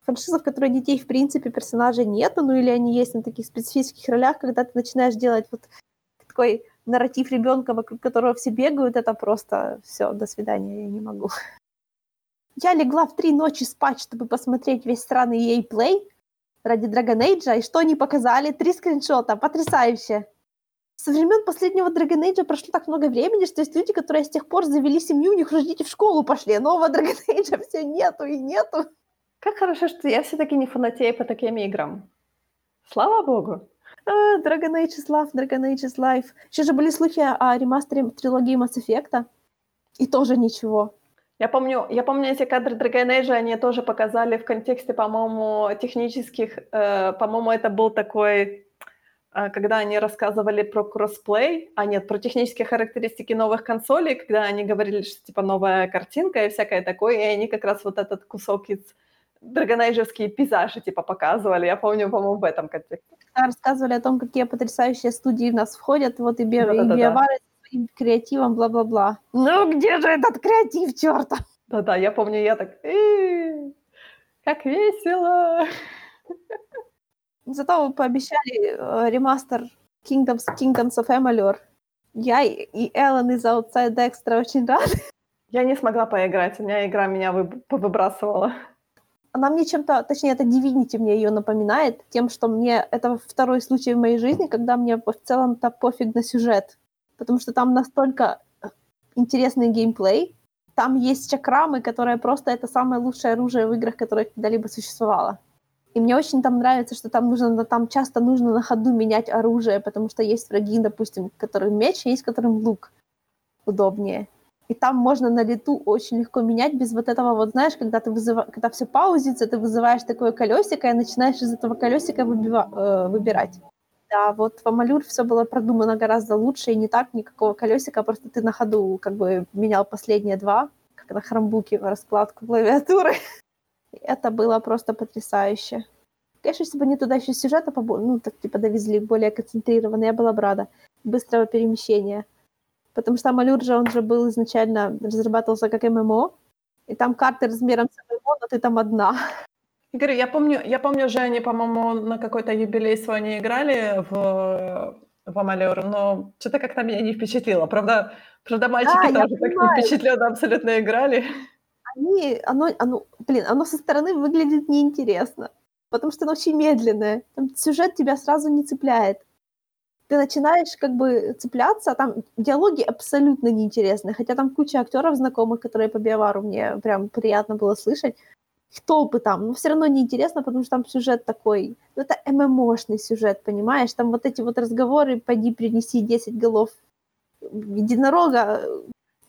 [SPEAKER 2] франшиза, в которой детей, в принципе, персонажей нету, ну или они есть на таких специфических ролях, когда ты начинаешь делать вот такой нарратив ребенка, вокруг которого все бегают, это просто все, до свидания, я не могу. Я легла в три ночи спать, чтобы посмотреть весь странный EA Play ради Dragon Age, и что они показали? Три скриншота, потрясающе! Со времен последнего Dragon Age прошло так много времени, что есть люди, которые с тех пор завели семью, у них дети в школу пошли, а нового Dragon Age все нету и нету.
[SPEAKER 1] Как хорошо, что я все-таки не фанатею по таким играм. Слава богу.
[SPEAKER 2] А, Dragon Age is Love, Dragon Age is Life. Еще же были слухи о ремастере трилогии Mass Effect, и тоже ничего.
[SPEAKER 1] Я помню, я помню эти кадры Dragon Age, они тоже показали в контексте, по-моему, технических, э, по-моему, это был такой, э, когда они рассказывали про кроссплей, а нет, про технические характеристики новых консолей, когда они говорили, что типа новая картинка и всякое такое, и они как раз вот этот кусок из драгонайджевские пейзажи типа показывали. Я помню, по-моему, в этом контексте.
[SPEAKER 2] Когда рассказывали о том, какие потрясающие студии в нас входят, вот и. Биовары своим креативом, бла-бла-бла. Ну где же этот креатив, чёрта?
[SPEAKER 1] Да-да, я помню, я так, «Э, как весело.
[SPEAKER 2] Зато вы пообещали э, ремастер Kingdoms, Kingdoms of Amalur. Я и и Эллен из Outside Extra очень рады.
[SPEAKER 1] Я не смогла поиграть, у меня игра меня выб- повыбрасывала.
[SPEAKER 2] Она мне чем-то, точнее, это Divinity мне ее напоминает, тем, что мне это второй случай в моей жизни, когда мне в целом-то пофиг на сюжет. Потому что там настолько интересный геймплей, там есть чакрамы, которые просто это самое лучшее оружие в играх, которое когда-либо существовало. И мне очень там нравится, что там нужно, там часто нужно на ходу менять оружие, потому что есть враги, допустим, которым меч, есть которым лук удобнее. И там можно на лету очень легко менять без вот этого вот, знаешь, когда ты вызыва... когда все паузится, ты вызываешь такое колесико и начинаешь из этого колесика выбива... э, выбирать. Да, вот в Амалюр все было продумано гораздо лучше, и не так никакого колесика, просто ты на ходу как бы менял последние два, как на хромбуке, раскладку клавиатуры. Это было просто потрясающе. Конечно, если бы они туда еще сюжета побо- ну, так типа довезли более концентрированно, я была бы рада. Быстрого перемещения. Потому что Амалюр же, он же был изначально, разрабатывался как ММО, и там карты размером с ММО, но ты там одна.
[SPEAKER 1] Игорь, я помню, я помню же, они, по-моему, на какой-то юбилей свой не играли в, в Амалюр, но что-то как-то меня не впечатлило. Правда, правда мальчики
[SPEAKER 2] Да,
[SPEAKER 1] тоже так не впечатленно абсолютно играли.
[SPEAKER 2] Они, оно, оно, блин, оно со стороны выглядит неинтересно, потому что оно очень медленное. Там сюжет тебя сразу не цепляет. Ты начинаешь как бы цепляться, а там диалоги абсолютно неинтересные, хотя там куча актеров знакомых, которые по биовару мне прям приятно было слышать. Их толпы там, но все равно неинтересно, потому что там сюжет такой, ну это ММОшный сюжет, понимаешь? Там вот эти вот разговоры, пойди принеси 10 голов единорога,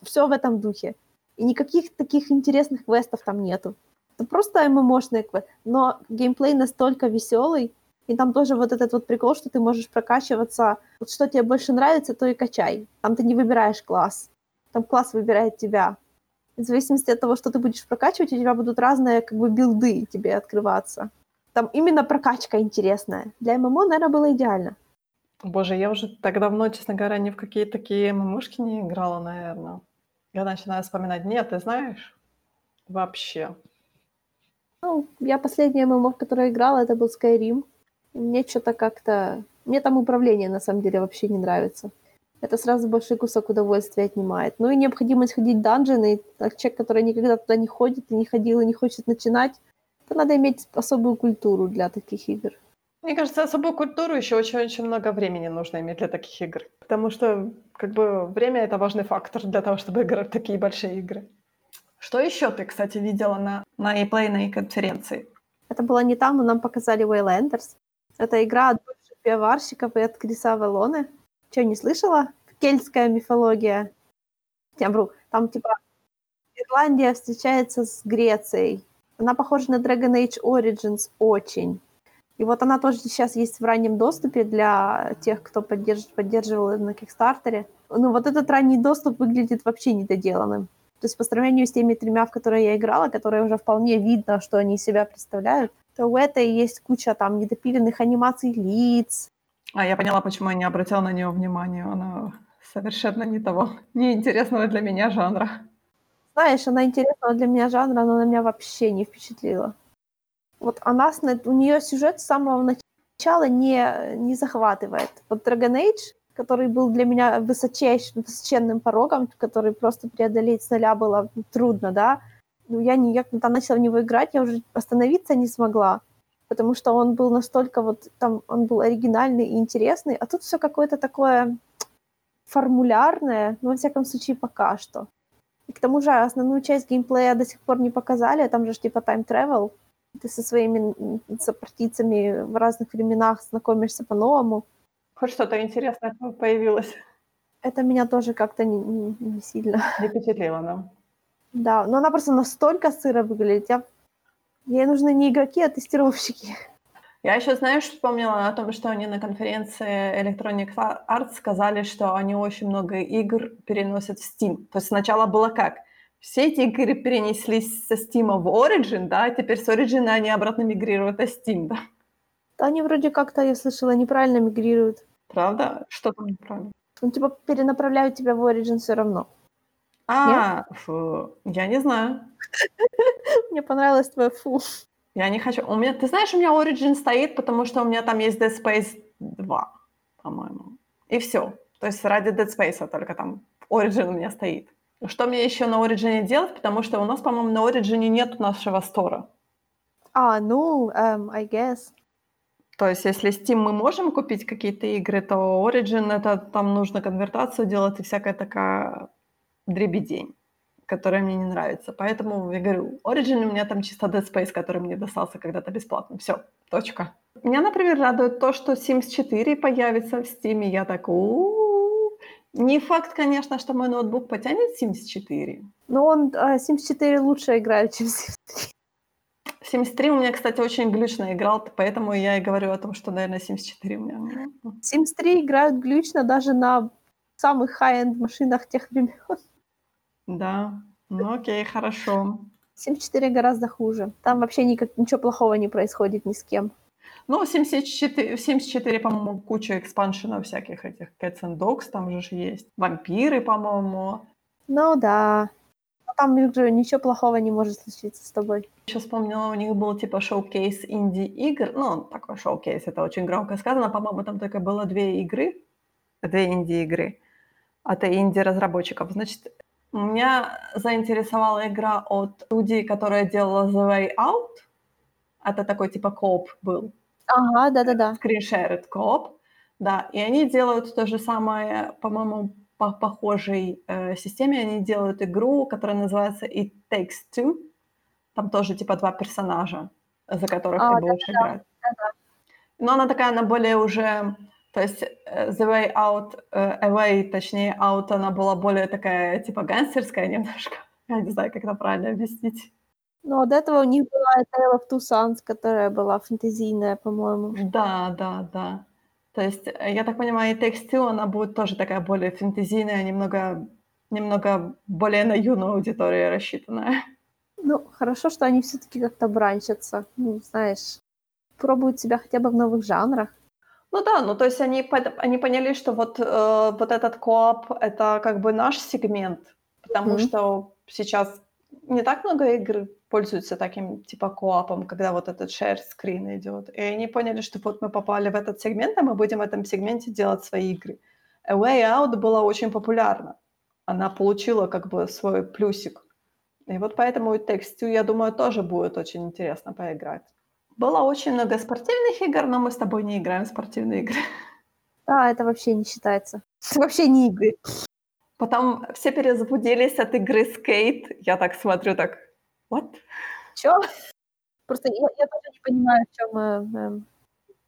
[SPEAKER 2] все в этом духе. И никаких таких интересных квестов там нету. Это просто ММОшный квест. Но геймплей настолько веселый, и там тоже вот этот вот прикол, что ты можешь прокачиваться. Вот что тебе больше нравится, то и качай. Там ты не выбираешь класс. Там класс выбирает тебя. В зависимости от того, что ты будешь прокачивать, у тебя будут разные как бы билды тебе открываться. Там именно прокачка интересная. Для ММО, наверное, было идеально.
[SPEAKER 1] Боже, я уже так давно, честно говоря, ни в какие такие мамушки не играла, наверное. Я начинаю вспоминать. Нет, ты знаешь? Вообще.
[SPEAKER 2] Ну, я последняя ММО, в которой играла, это был Skyrim. Мне что-то как-то... Мне там управление, на самом деле, вообще не нравится. Это сразу большой кусок удовольствия отнимает. Ну и необходимость ходить в данжены. Так человек, который никогда туда не ходит, и не ходил, и не хочет начинать, Это надо иметь особую культуру для таких игр.
[SPEAKER 1] Мне кажется, особую культуру еще очень-очень много времени нужно иметь для таких игр. Потому что, как бы, время — это важный фактор для того, чтобы играть в такие большие игры. Что еще ты, кстати, видела на, на ePlay на конференции?
[SPEAKER 2] Это было не там, но нам показали Waylanders. Это игра от бывших пивоварщиков и от Криса Авалоны. Что, не слышала? Кельтская мифология. Я вру. Там, типа, Ирландия встречается с Грецией. Она похожа на Dragon Age Origins очень. И вот она тоже сейчас есть в раннем доступе для тех, кто поддерж... поддерживал на Кикстартере. Ну, вот этот ранний доступ выглядит вообще недоделанным. То есть по сравнению с теми тремя, в которые я играла, которые уже вполне видно, что они из себя представляют, то у этой есть куча там недопиленных анимаций лиц.
[SPEAKER 1] А, я поняла, почему я не обратила на нее внимания. Она совершенно не того, неинтересного для меня жанра.
[SPEAKER 2] Знаешь, она интересного для меня жанра, но она меня вообще не впечатлила. Вот она, у нее сюжет с самого начала не, не захватывает. Вот Dragon Age, который был для меня высочайшим, высоченным порогом, который просто преодолеть с нуля было трудно, да, ну, я, не, я когда начала в него играть, я уже остановиться не смогла, потому что он был настолько вот, там, он был оригинальный и интересный, а тут все какое-то такое формулярное, ну, во всяком случае, пока что. И к тому же основную часть геймплея до сих пор не показали, там же типа time travel, ты со своими сопартийцами в разных временах знакомишься по-новому.
[SPEAKER 1] Хоть что-то интересное появилось.
[SPEAKER 2] Это меня тоже как-то не, не, не сильно...
[SPEAKER 1] Не впечатлило, да?
[SPEAKER 2] Да, но она просто настолько сыро выглядит. Я... Ей нужны не игроки, а тестировщики.
[SPEAKER 1] Я еще, знаешь, вспомнила о том, что они на конференции Electronic Arts сказали, что они очень много игр переносят в Steam. То есть сначала было как? Все эти игры перенеслись со Steam в Origin, да, а теперь с Origin они обратно мигрируют на Steam, да?
[SPEAKER 2] Да они вроде как-то, я слышала, неправильно мигрируют.
[SPEAKER 1] Правда? Что там неправильно?
[SPEAKER 2] Ну, типа, перенаправляют тебя в Origin все равно.
[SPEAKER 1] А, фу, я не знаю.
[SPEAKER 2] Мне понравилось твое фу.
[SPEAKER 1] Я не хочу. У меня, ты знаешь, у меня Origin стоит, потому что у меня там есть Dead Space 2, по-моему. И все. То есть ради Dead Space только там Origin у меня стоит. Что мне еще на Origin делать? Потому что у нас, по-моему, на Origin нет нашего стора.
[SPEAKER 2] А, ну, um, I guess.
[SPEAKER 1] То есть, если Steam мы можем купить какие-то игры, то Origin это там нужно конвертацию делать и всякая такая дребедень, которая мне не нравится. Поэтому я говорю, Origin у меня там чисто Dead Space, который мне достался когда-то бесплатно. Все, точка. Меня, например, радует то, что Sims 4 появится в Steam. Я так, у Не факт, конечно, что мой ноутбук потянет Sims 4.
[SPEAKER 2] Но он, Sims 4 лучше играет, чем Sims 3.
[SPEAKER 1] Sims 3 у меня, кстати, очень глючно играл, поэтому я и говорю о том, что, наверное, Sims 4 у меня...
[SPEAKER 2] Sims 3 играют глючно даже на самых high-end машинах тех времен.
[SPEAKER 1] Да, ну окей, хорошо.
[SPEAKER 2] 7.4 гораздо хуже. Там вообще никак, ничего плохого не происходит ни с кем.
[SPEAKER 1] Ну, 74, 74 по-моему, куча экспаншенов всяких этих Cats and Dogs там же есть. Вампиры, по-моему.
[SPEAKER 2] Ну да. Но там же ничего плохого не может случиться с тобой.
[SPEAKER 1] Еще вспомнила, у них был типа шоу-кейс инди-игр. Ну, такой шоу-кейс, это очень громко сказано. По-моему, там только было две игры, две инди-игры от инди-разработчиков. Значит, меня заинтересовала игра от студии, которая делала The Way Out. Это такой типа кооп был.
[SPEAKER 2] Ага, да-да-да.
[SPEAKER 1] Screen-shared кооп. Да, и они делают то же самое, по-моему, по похожей э, системе. Они делают игру, которая называется It Takes Two. Там тоже типа два персонажа, за которых а, ты будешь да, играть. Да, да. Но она такая, она более уже то есть э, The Way Out, uh, Away, точнее, Out, она была более такая, типа, гангстерская немножко. Я не знаю, как это правильно объяснить.
[SPEAKER 2] Ну, от этого у них была Tale of Two Sons, которая была фэнтезийная, по-моему.
[SPEAKER 1] Да, да, да. То есть, э, я так понимаю, и Takes Two, она будет тоже такая более фэнтезийная, немного, немного более на юную аудиторию рассчитанная.
[SPEAKER 2] Ну, хорошо, что они все-таки как-то бранчатся. Ну, знаешь, пробуют себя хотя бы в новых жанрах.
[SPEAKER 1] Ну да, ну то есть они, они поняли, что вот, э, вот этот кооп — это как бы наш сегмент, потому mm-hmm. что сейчас не так много игр пользуются таким типа коопом, когда вот этот share screen идет. И они поняли, что вот мы попали в этот сегмент, а мы будем в этом сегменте делать свои игры. A Way Out была очень популярна. Она получила как бы свой плюсик. И вот поэтому Takes Two, я думаю, тоже будет очень интересно поиграть. Было очень много спортивных игр, но мы с тобой не играем в спортивные игры.
[SPEAKER 2] А, это вообще не считается. Это вообще не игры.
[SPEAKER 1] Потом все перезапудились от игры Skate. Я так смотрю, так, what?
[SPEAKER 2] Чё? Просто я, я тоже не понимаю, в чем... Э,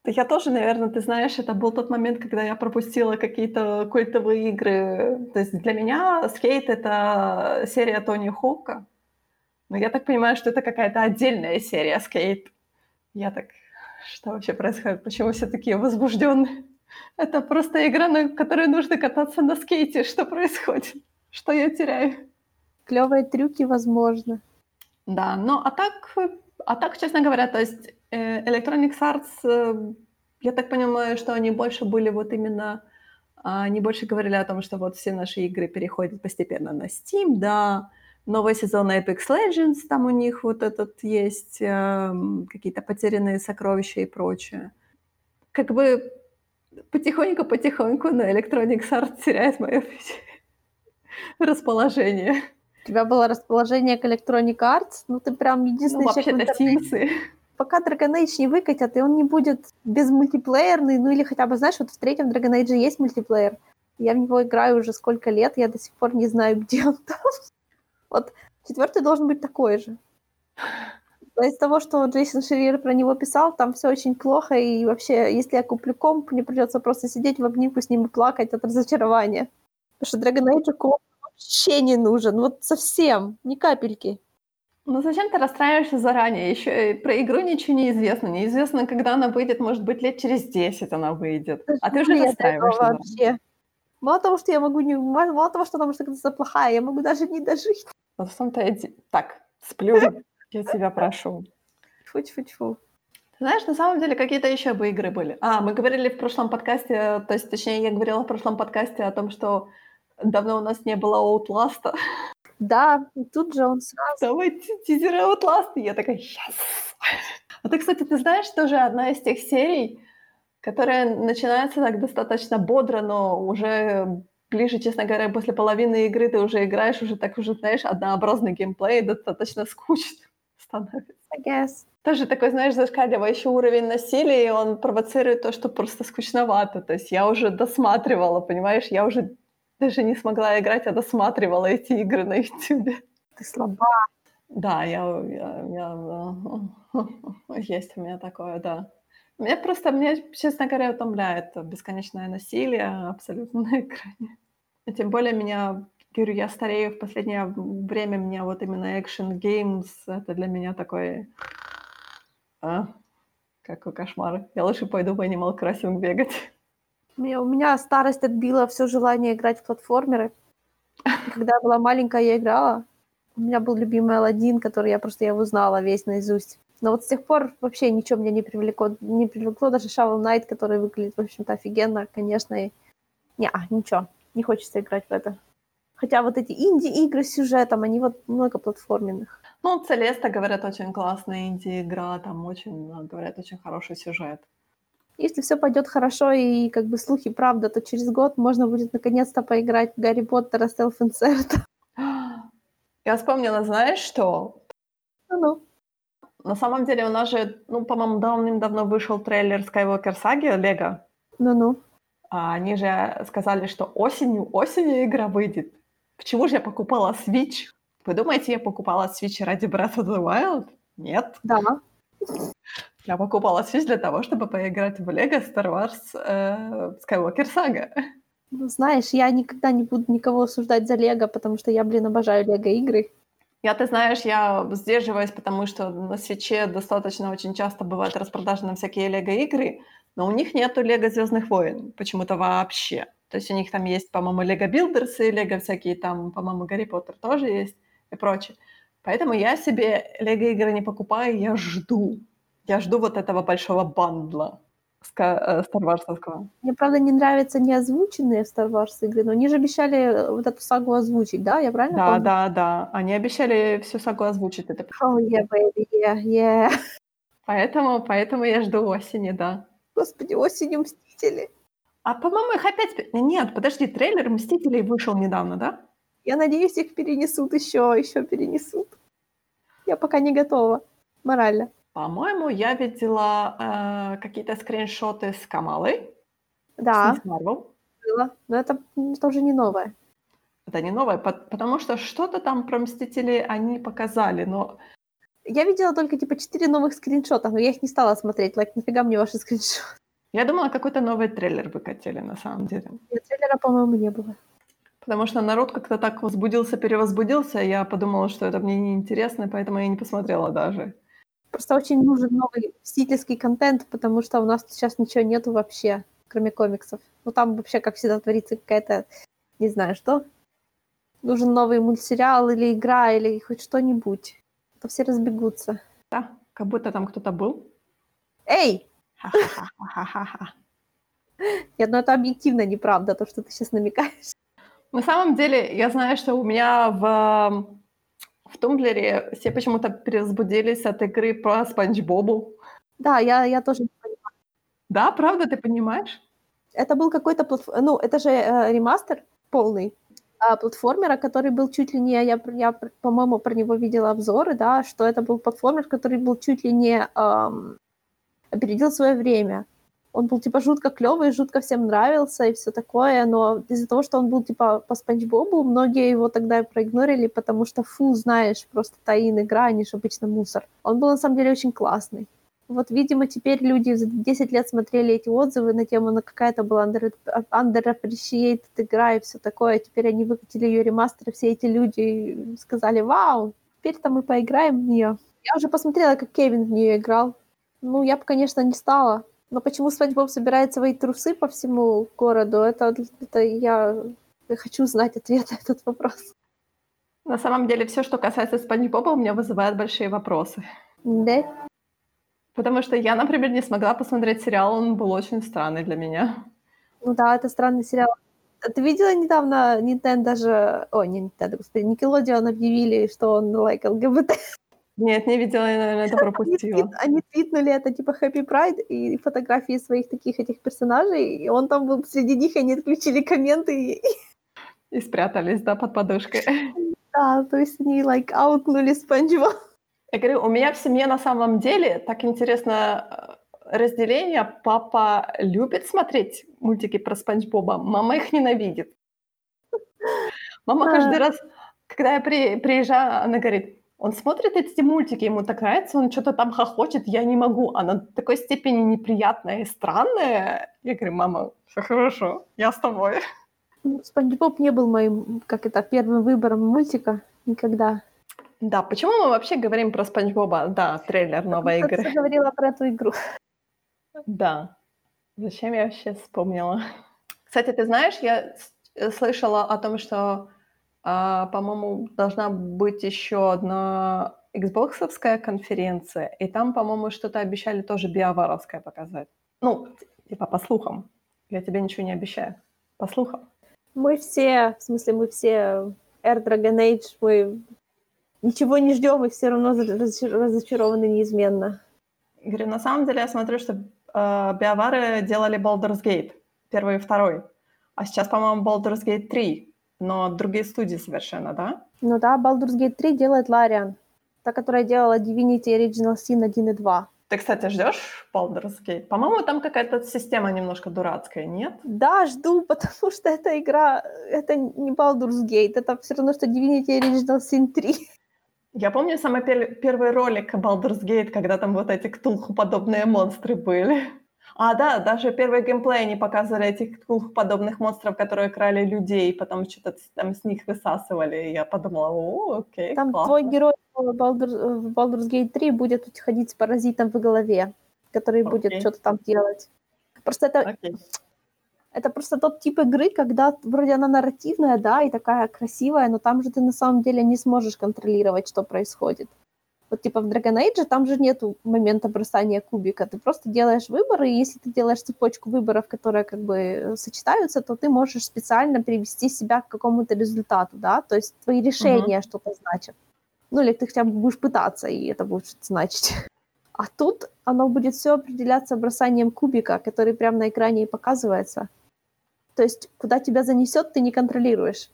[SPEAKER 1] э... Я тоже, наверное, ты знаешь, это был тот момент, когда я пропустила какие-то культовые игры. То есть для меня скейт — это серия Тони Хоука. Но я так понимаю, что это какая-то отдельная серия скейт. Я так, что вообще происходит? Почему все такие возбужденные? Это просто игра, на которой нужно кататься на скейте. Что происходит? Что я теряю?
[SPEAKER 2] Клевые трюки, возможно.
[SPEAKER 1] Да, ну а так, а так, честно говоря, то есть э, Electronic Arts, э, я так понимаю, что они больше были вот именно, они больше говорили о том, что вот все наши игры переходят постепенно на Steam, да, новый сезон Apex Legends, там у них вот этот есть, э, какие-то потерянные сокровища и прочее. Как бы потихоньку-потихоньку, но Electronic Arts теряет мое расположение.
[SPEAKER 2] У тебя было расположение к Electronic Arts? Ну, ты прям единственный
[SPEAKER 1] ну, человек... Вообще-то
[SPEAKER 2] Пока Dragon Age не выкатят, и он не будет безмультиплеерный, ну или хотя бы, знаешь, вот в третьем Dragon Age есть мультиплеер. Я в него играю уже сколько лет, я до сих пор не знаю, где он там. Вот четвертый должен быть такой же. Из того, что Джейсон Шерир про него писал, там все очень плохо, и вообще, если я куплю комп, мне придется просто сидеть в обнимку с ним и плакать от разочарования. Потому что Dragon Age комп вообще не нужен, вот совсем, ни капельки.
[SPEAKER 1] Ну зачем ты расстраиваешься заранее? Еще про игру ничего не известно. Неизвестно, когда она выйдет, может быть, лет через 10 она выйдет. А ты уже расстраиваешься.
[SPEAKER 2] Вообще. Мало того, что я могу не... Мало того, что она может оказаться плохая, я могу даже не дожить.
[SPEAKER 1] Вот в том-то и... Так, сплю, я тебя прошу.
[SPEAKER 2] Фу-фу-фу.
[SPEAKER 1] Знаешь, на самом деле какие-то еще бы игры были. А, мы говорили в прошлом подкасте, то есть, точнее, я говорила в прошлом подкасте о том, что давно у нас не было Outlast.
[SPEAKER 2] Да, тут же он сразу...
[SPEAKER 1] Давай тизер Outlast. И я такая, yes! А ты, кстати, ты знаешь, тоже одна из тех серий, которая начинается так достаточно бодро, но уже ближе, честно говоря, после половины игры ты уже играешь, уже так уже, знаешь, однообразный геймплей, достаточно скучно становится.
[SPEAKER 2] I guess.
[SPEAKER 1] Тоже такой, знаешь, зашкаливающий уровень насилия, и он провоцирует то, что просто скучновато. То есть я уже досматривала, понимаешь, я уже даже не смогла играть, а досматривала эти игры на YouTube.
[SPEAKER 2] Ты слаба.
[SPEAKER 1] Да, я, я, я, есть у меня такое, да. Меня просто, меня, честно говоря, утомляет бесконечное насилие абсолютно на экране. И тем более меня, говорю, я старею в последнее время, меня вот именно action games, это для меня такой... А, какой кошмар. Я лучше пойду в Animal Crossing бегать.
[SPEAKER 2] У меня старость отбила все желание играть в платформеры. Когда я была маленькая, я играла. У меня был любимый Алладин, который я просто я узнала весь наизусть. Но вот с тех пор вообще ничего меня не привлекло. Не привлекло даже Shovel Knight, который выглядит, в общем-то, офигенно, конечно. И... Не, а, ничего, не хочется играть в это. Хотя вот эти инди-игры с сюжетом, они вот многоплатформенных.
[SPEAKER 1] Ну, Целеста, говорят, очень классная инди-игра, там очень, говорят, очень хороший сюжет.
[SPEAKER 2] Если все пойдет хорошо и как бы слухи правда, то через год можно будет наконец-то поиграть в Гарри Поттера Stealth Insert.
[SPEAKER 1] Я вспомнила, знаешь что?
[SPEAKER 2] Ну-ну.
[SPEAKER 1] На самом деле у нас же, ну, по-моему, давным-давно вышел трейлер Skywalker Saga Лего.
[SPEAKER 2] Ну-ну.
[SPEAKER 1] А они же сказали, что осенью, осенью игра выйдет. Почему же я покупала Switch? Вы думаете, я покупала Switch ради Breath of the Wild? Нет.
[SPEAKER 2] Да.
[SPEAKER 1] Я покупала Switch для того, чтобы поиграть в Lego Star Wars э, Skywalker Saga.
[SPEAKER 2] Ну, знаешь, я никогда не буду никого осуждать за Лего, потому что я, блин, обожаю Лего-игры.
[SPEAKER 1] Я, ты знаешь, я сдерживаюсь, потому что на свече достаточно очень часто бывают распродажи на всякие лего-игры, но у них нету лего Звездных войн почему-то вообще. То есть у них там есть, по-моему, лего билдерсы, лего всякие там, по-моему, Гарри Поттер тоже есть и прочее. Поэтому я себе лего-игры не покупаю, я жду. Я жду вот этого большого бандла. Э, Star Wars.
[SPEAKER 2] Мне, правда, не нравятся неозвученные Star Wars игры, но они же обещали э, вот эту сагу озвучить, да? Я правильно
[SPEAKER 1] да,
[SPEAKER 2] помню?
[SPEAKER 1] Да, да, да. Они обещали всю сагу озвучить. Это...
[SPEAKER 2] Oh, yeah, baby, yeah, yeah.
[SPEAKER 1] Поэтому, поэтому я жду осени, да.
[SPEAKER 2] Господи, осенью Мстители.
[SPEAKER 1] А, по-моему, их опять... Нет, подожди, трейлер Мстителей вышел недавно, да?
[SPEAKER 2] Я надеюсь, их перенесут еще, еще перенесут. Я пока не готова морально.
[SPEAKER 1] По-моему, я видела э, какие-то скриншоты с Камалой.
[SPEAKER 2] Да.
[SPEAKER 1] С Марвел.
[SPEAKER 2] Было. Но это, это уже не новое.
[SPEAKER 1] Это не новое, потому что что-то там про Мстители они показали, но...
[SPEAKER 2] Я видела только, типа, четыре новых скриншота, но я их не стала смотреть. Лайк, нафига мне ваши скриншоты?
[SPEAKER 1] Я думала, какой-то новый трейлер выкатили, на самом деле.
[SPEAKER 2] Нет, трейлера, по-моему, не было.
[SPEAKER 1] Потому что народ как-то так возбудился, перевозбудился, я подумала, что это мне неинтересно, поэтому я не посмотрела даже.
[SPEAKER 2] Просто очень нужен новый мстительский контент, потому что у нас сейчас ничего нету вообще, кроме комиксов. Ну там вообще, как всегда, творится какая-то, не знаю что. Нужен новый мультсериал или игра, или хоть что-нибудь. А то все разбегутся.
[SPEAKER 1] Да, как будто там кто-то был.
[SPEAKER 2] Эй! Нет, ну это объективно неправда, то, что ты сейчас намекаешь.
[SPEAKER 1] На самом деле, я знаю, что у меня в, в Тумблере все почему-то перевозбудились от игры про Спанч Бобу.
[SPEAKER 2] Да, я, я тоже не понимаю.
[SPEAKER 1] Да, правда, ты понимаешь?
[SPEAKER 2] Это был какой-то платформ... Ну, это же э, ремастер полный а, платформера, который был чуть ли не... Я, я по-моему, про него видела обзоры, да, что это был платформер, который был чуть ли не... Эм, опередил свое время он был, типа, жутко клевый, жутко всем нравился и все такое, но из-за того, что он был, типа, по Спанч Бобу, многие его тогда проигнорили, потому что, фу, знаешь, просто tie-in игра, они же обычно мусор. Он был, на самом деле, очень классный. Вот, видимо, теперь люди за 10 лет смотрели эти отзывы на тему, на какая-то была under, underappreciated игра и все такое. Теперь они выкатили ее ремастер, и все эти люди сказали, вау, теперь-то мы поиграем в нее. Я уже посмотрела, как Кевин в нее играл. Ну, я бы, конечно, не стала, но почему Спанч Боб собирает свои трусы по всему городу, это, это я, хочу знать ответ на этот вопрос.
[SPEAKER 1] На самом деле, все, что касается Спанч Боба, у меня вызывает большие вопросы.
[SPEAKER 2] Да?
[SPEAKER 1] Потому что я, например, не смогла посмотреть сериал, он был очень странный для меня.
[SPEAKER 2] Ну да, это странный сериал. Ты видела недавно Nintendo же... О, не Nintendo, господи, Nickelodeon объявили, что он лайк like, ЛГБТ.
[SPEAKER 1] Нет, не видела, я, наверное, это пропустила.
[SPEAKER 2] Они, они твитнули это типа Happy Pride и фотографии своих таких этих персонажей, и он там был среди них, и они отключили комменты. И,
[SPEAKER 1] и спрятались, да, под подушкой.
[SPEAKER 2] Да, то есть они, like, аутнули Спанч
[SPEAKER 1] Я говорю, у меня в семье на самом деле так интересно э, разделение. Папа любит смотреть мультики про Спанч Боба, мама их ненавидит. Мама каждый раз, когда я при, приезжаю, она говорит, он смотрит эти мультики, ему так нравится, он что-то там хохочет, я не могу. Она до такой степени неприятная и странная. Я говорю, мама, все хорошо, я с тобой.
[SPEAKER 2] Ну, Спанч Боб не был моим, как это, первым выбором мультика никогда.
[SPEAKER 1] Да, почему мы вообще говорим про Спанч Боба? Да, трейлер новой игры.
[SPEAKER 2] Я говорила про эту игру.
[SPEAKER 1] Да. Зачем я вообще вспомнила? Кстати, ты знаешь, я слышала о том, что а, по-моему, должна быть еще одна Xboxовская конференция, и там, по-моему, что-то обещали тоже биоваровское показать. Ну, типа по слухам. Я тебе ничего не обещаю. По слухам.
[SPEAKER 2] Мы все, в смысле, мы все Air Dragon Age, мы ничего не ждем и все равно разочарованы неизменно.
[SPEAKER 1] Говорю, на самом деле я смотрю, что э, биовары делали Baldur's Gate, первый и второй. А сейчас, по-моему, Baldur's Gate 3 но другие студии совершенно, да?
[SPEAKER 2] Ну да, Baldur's Gate 3 делает Larian, та, которая делала Divinity Original Sin 1 и 2.
[SPEAKER 1] Ты, кстати, ждешь Baldur's Gate? По-моему, там какая-то система немножко дурацкая, нет?
[SPEAKER 2] Да, жду, потому что эта игра, это не Baldur's Gate, это все равно, что Divinity Original Sin 3.
[SPEAKER 1] Я помню самый первый ролик Baldur's Gate, когда там вот эти ктулху-подобные монстры были. А, да, даже первый геймплей они показывали этих двух подобных монстров, которые крали людей, потом что-то там с них высасывали. И я подумала, о, окей,
[SPEAKER 2] Там
[SPEAKER 1] классно.
[SPEAKER 2] твой герой в Baldur's, в Baldur's Gate 3 будет ходить с паразитом в голове, который okay. будет что-то там делать. Просто это... Okay. Это просто тот тип игры, когда вроде она нарративная, да, и такая красивая, но там же ты на самом деле не сможешь контролировать, что происходит. Вот типа в Dragon Age там же нету момента бросания кубика. Ты просто делаешь выборы, и если ты делаешь цепочку выборов, которые как бы э, сочетаются, то ты можешь специально привести себя к какому-то результату, да, то есть твои решения uh-huh. что-то значат. Ну или ты хотя бы будешь пытаться, и это будет что-то значить. А тут оно будет все определяться бросанием кубика, который прямо на экране и показывается. То есть куда тебя занесет, ты не контролируешь.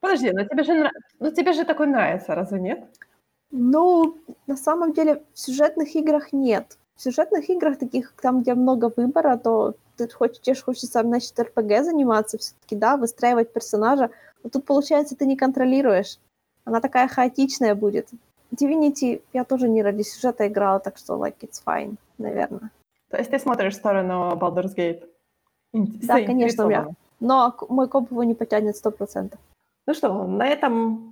[SPEAKER 1] Подожди, но тебе же, ну, тебе же такой нравится, разве нет?
[SPEAKER 2] Ну, на самом деле, в сюжетных играх нет. В сюжетных играх, таких, там, где много выбора, то ты хочешь, хочется, значит, РПГ заниматься все-таки, да, выстраивать персонажа. Но тут, получается, ты не контролируешь. Она такая хаотичная будет. Divinity я тоже не ради сюжета играла, так что, like, it's fine, наверное.
[SPEAKER 1] То есть ты смотришь в сторону Baldur's Gate?
[SPEAKER 2] Да, конечно, я. Но мой комп его не потянет сто процентов.
[SPEAKER 1] Ну что, на этом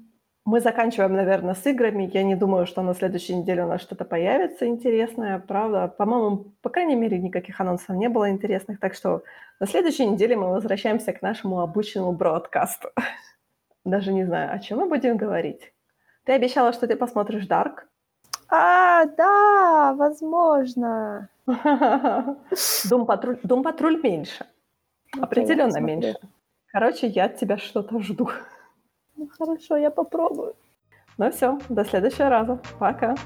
[SPEAKER 1] мы заканчиваем, наверное, с играми. Я не думаю, что на следующей неделе у нас что-то появится интересное, правда. По-моему, по крайней мере, никаких анонсов не было интересных. Так что на следующей неделе мы возвращаемся к нашему обычному бродкасту. Даже не знаю, о чем мы будем говорить. Ты обещала, что ты посмотришь Dark?
[SPEAKER 2] А, да, возможно.
[SPEAKER 1] Дум патруль, Дум патруль меньше. Ну, Определенно меньше. Короче, я от тебя что-то жду.
[SPEAKER 2] Ну хорошо, я попробую.
[SPEAKER 1] Ну все, до следующего раза. Пока.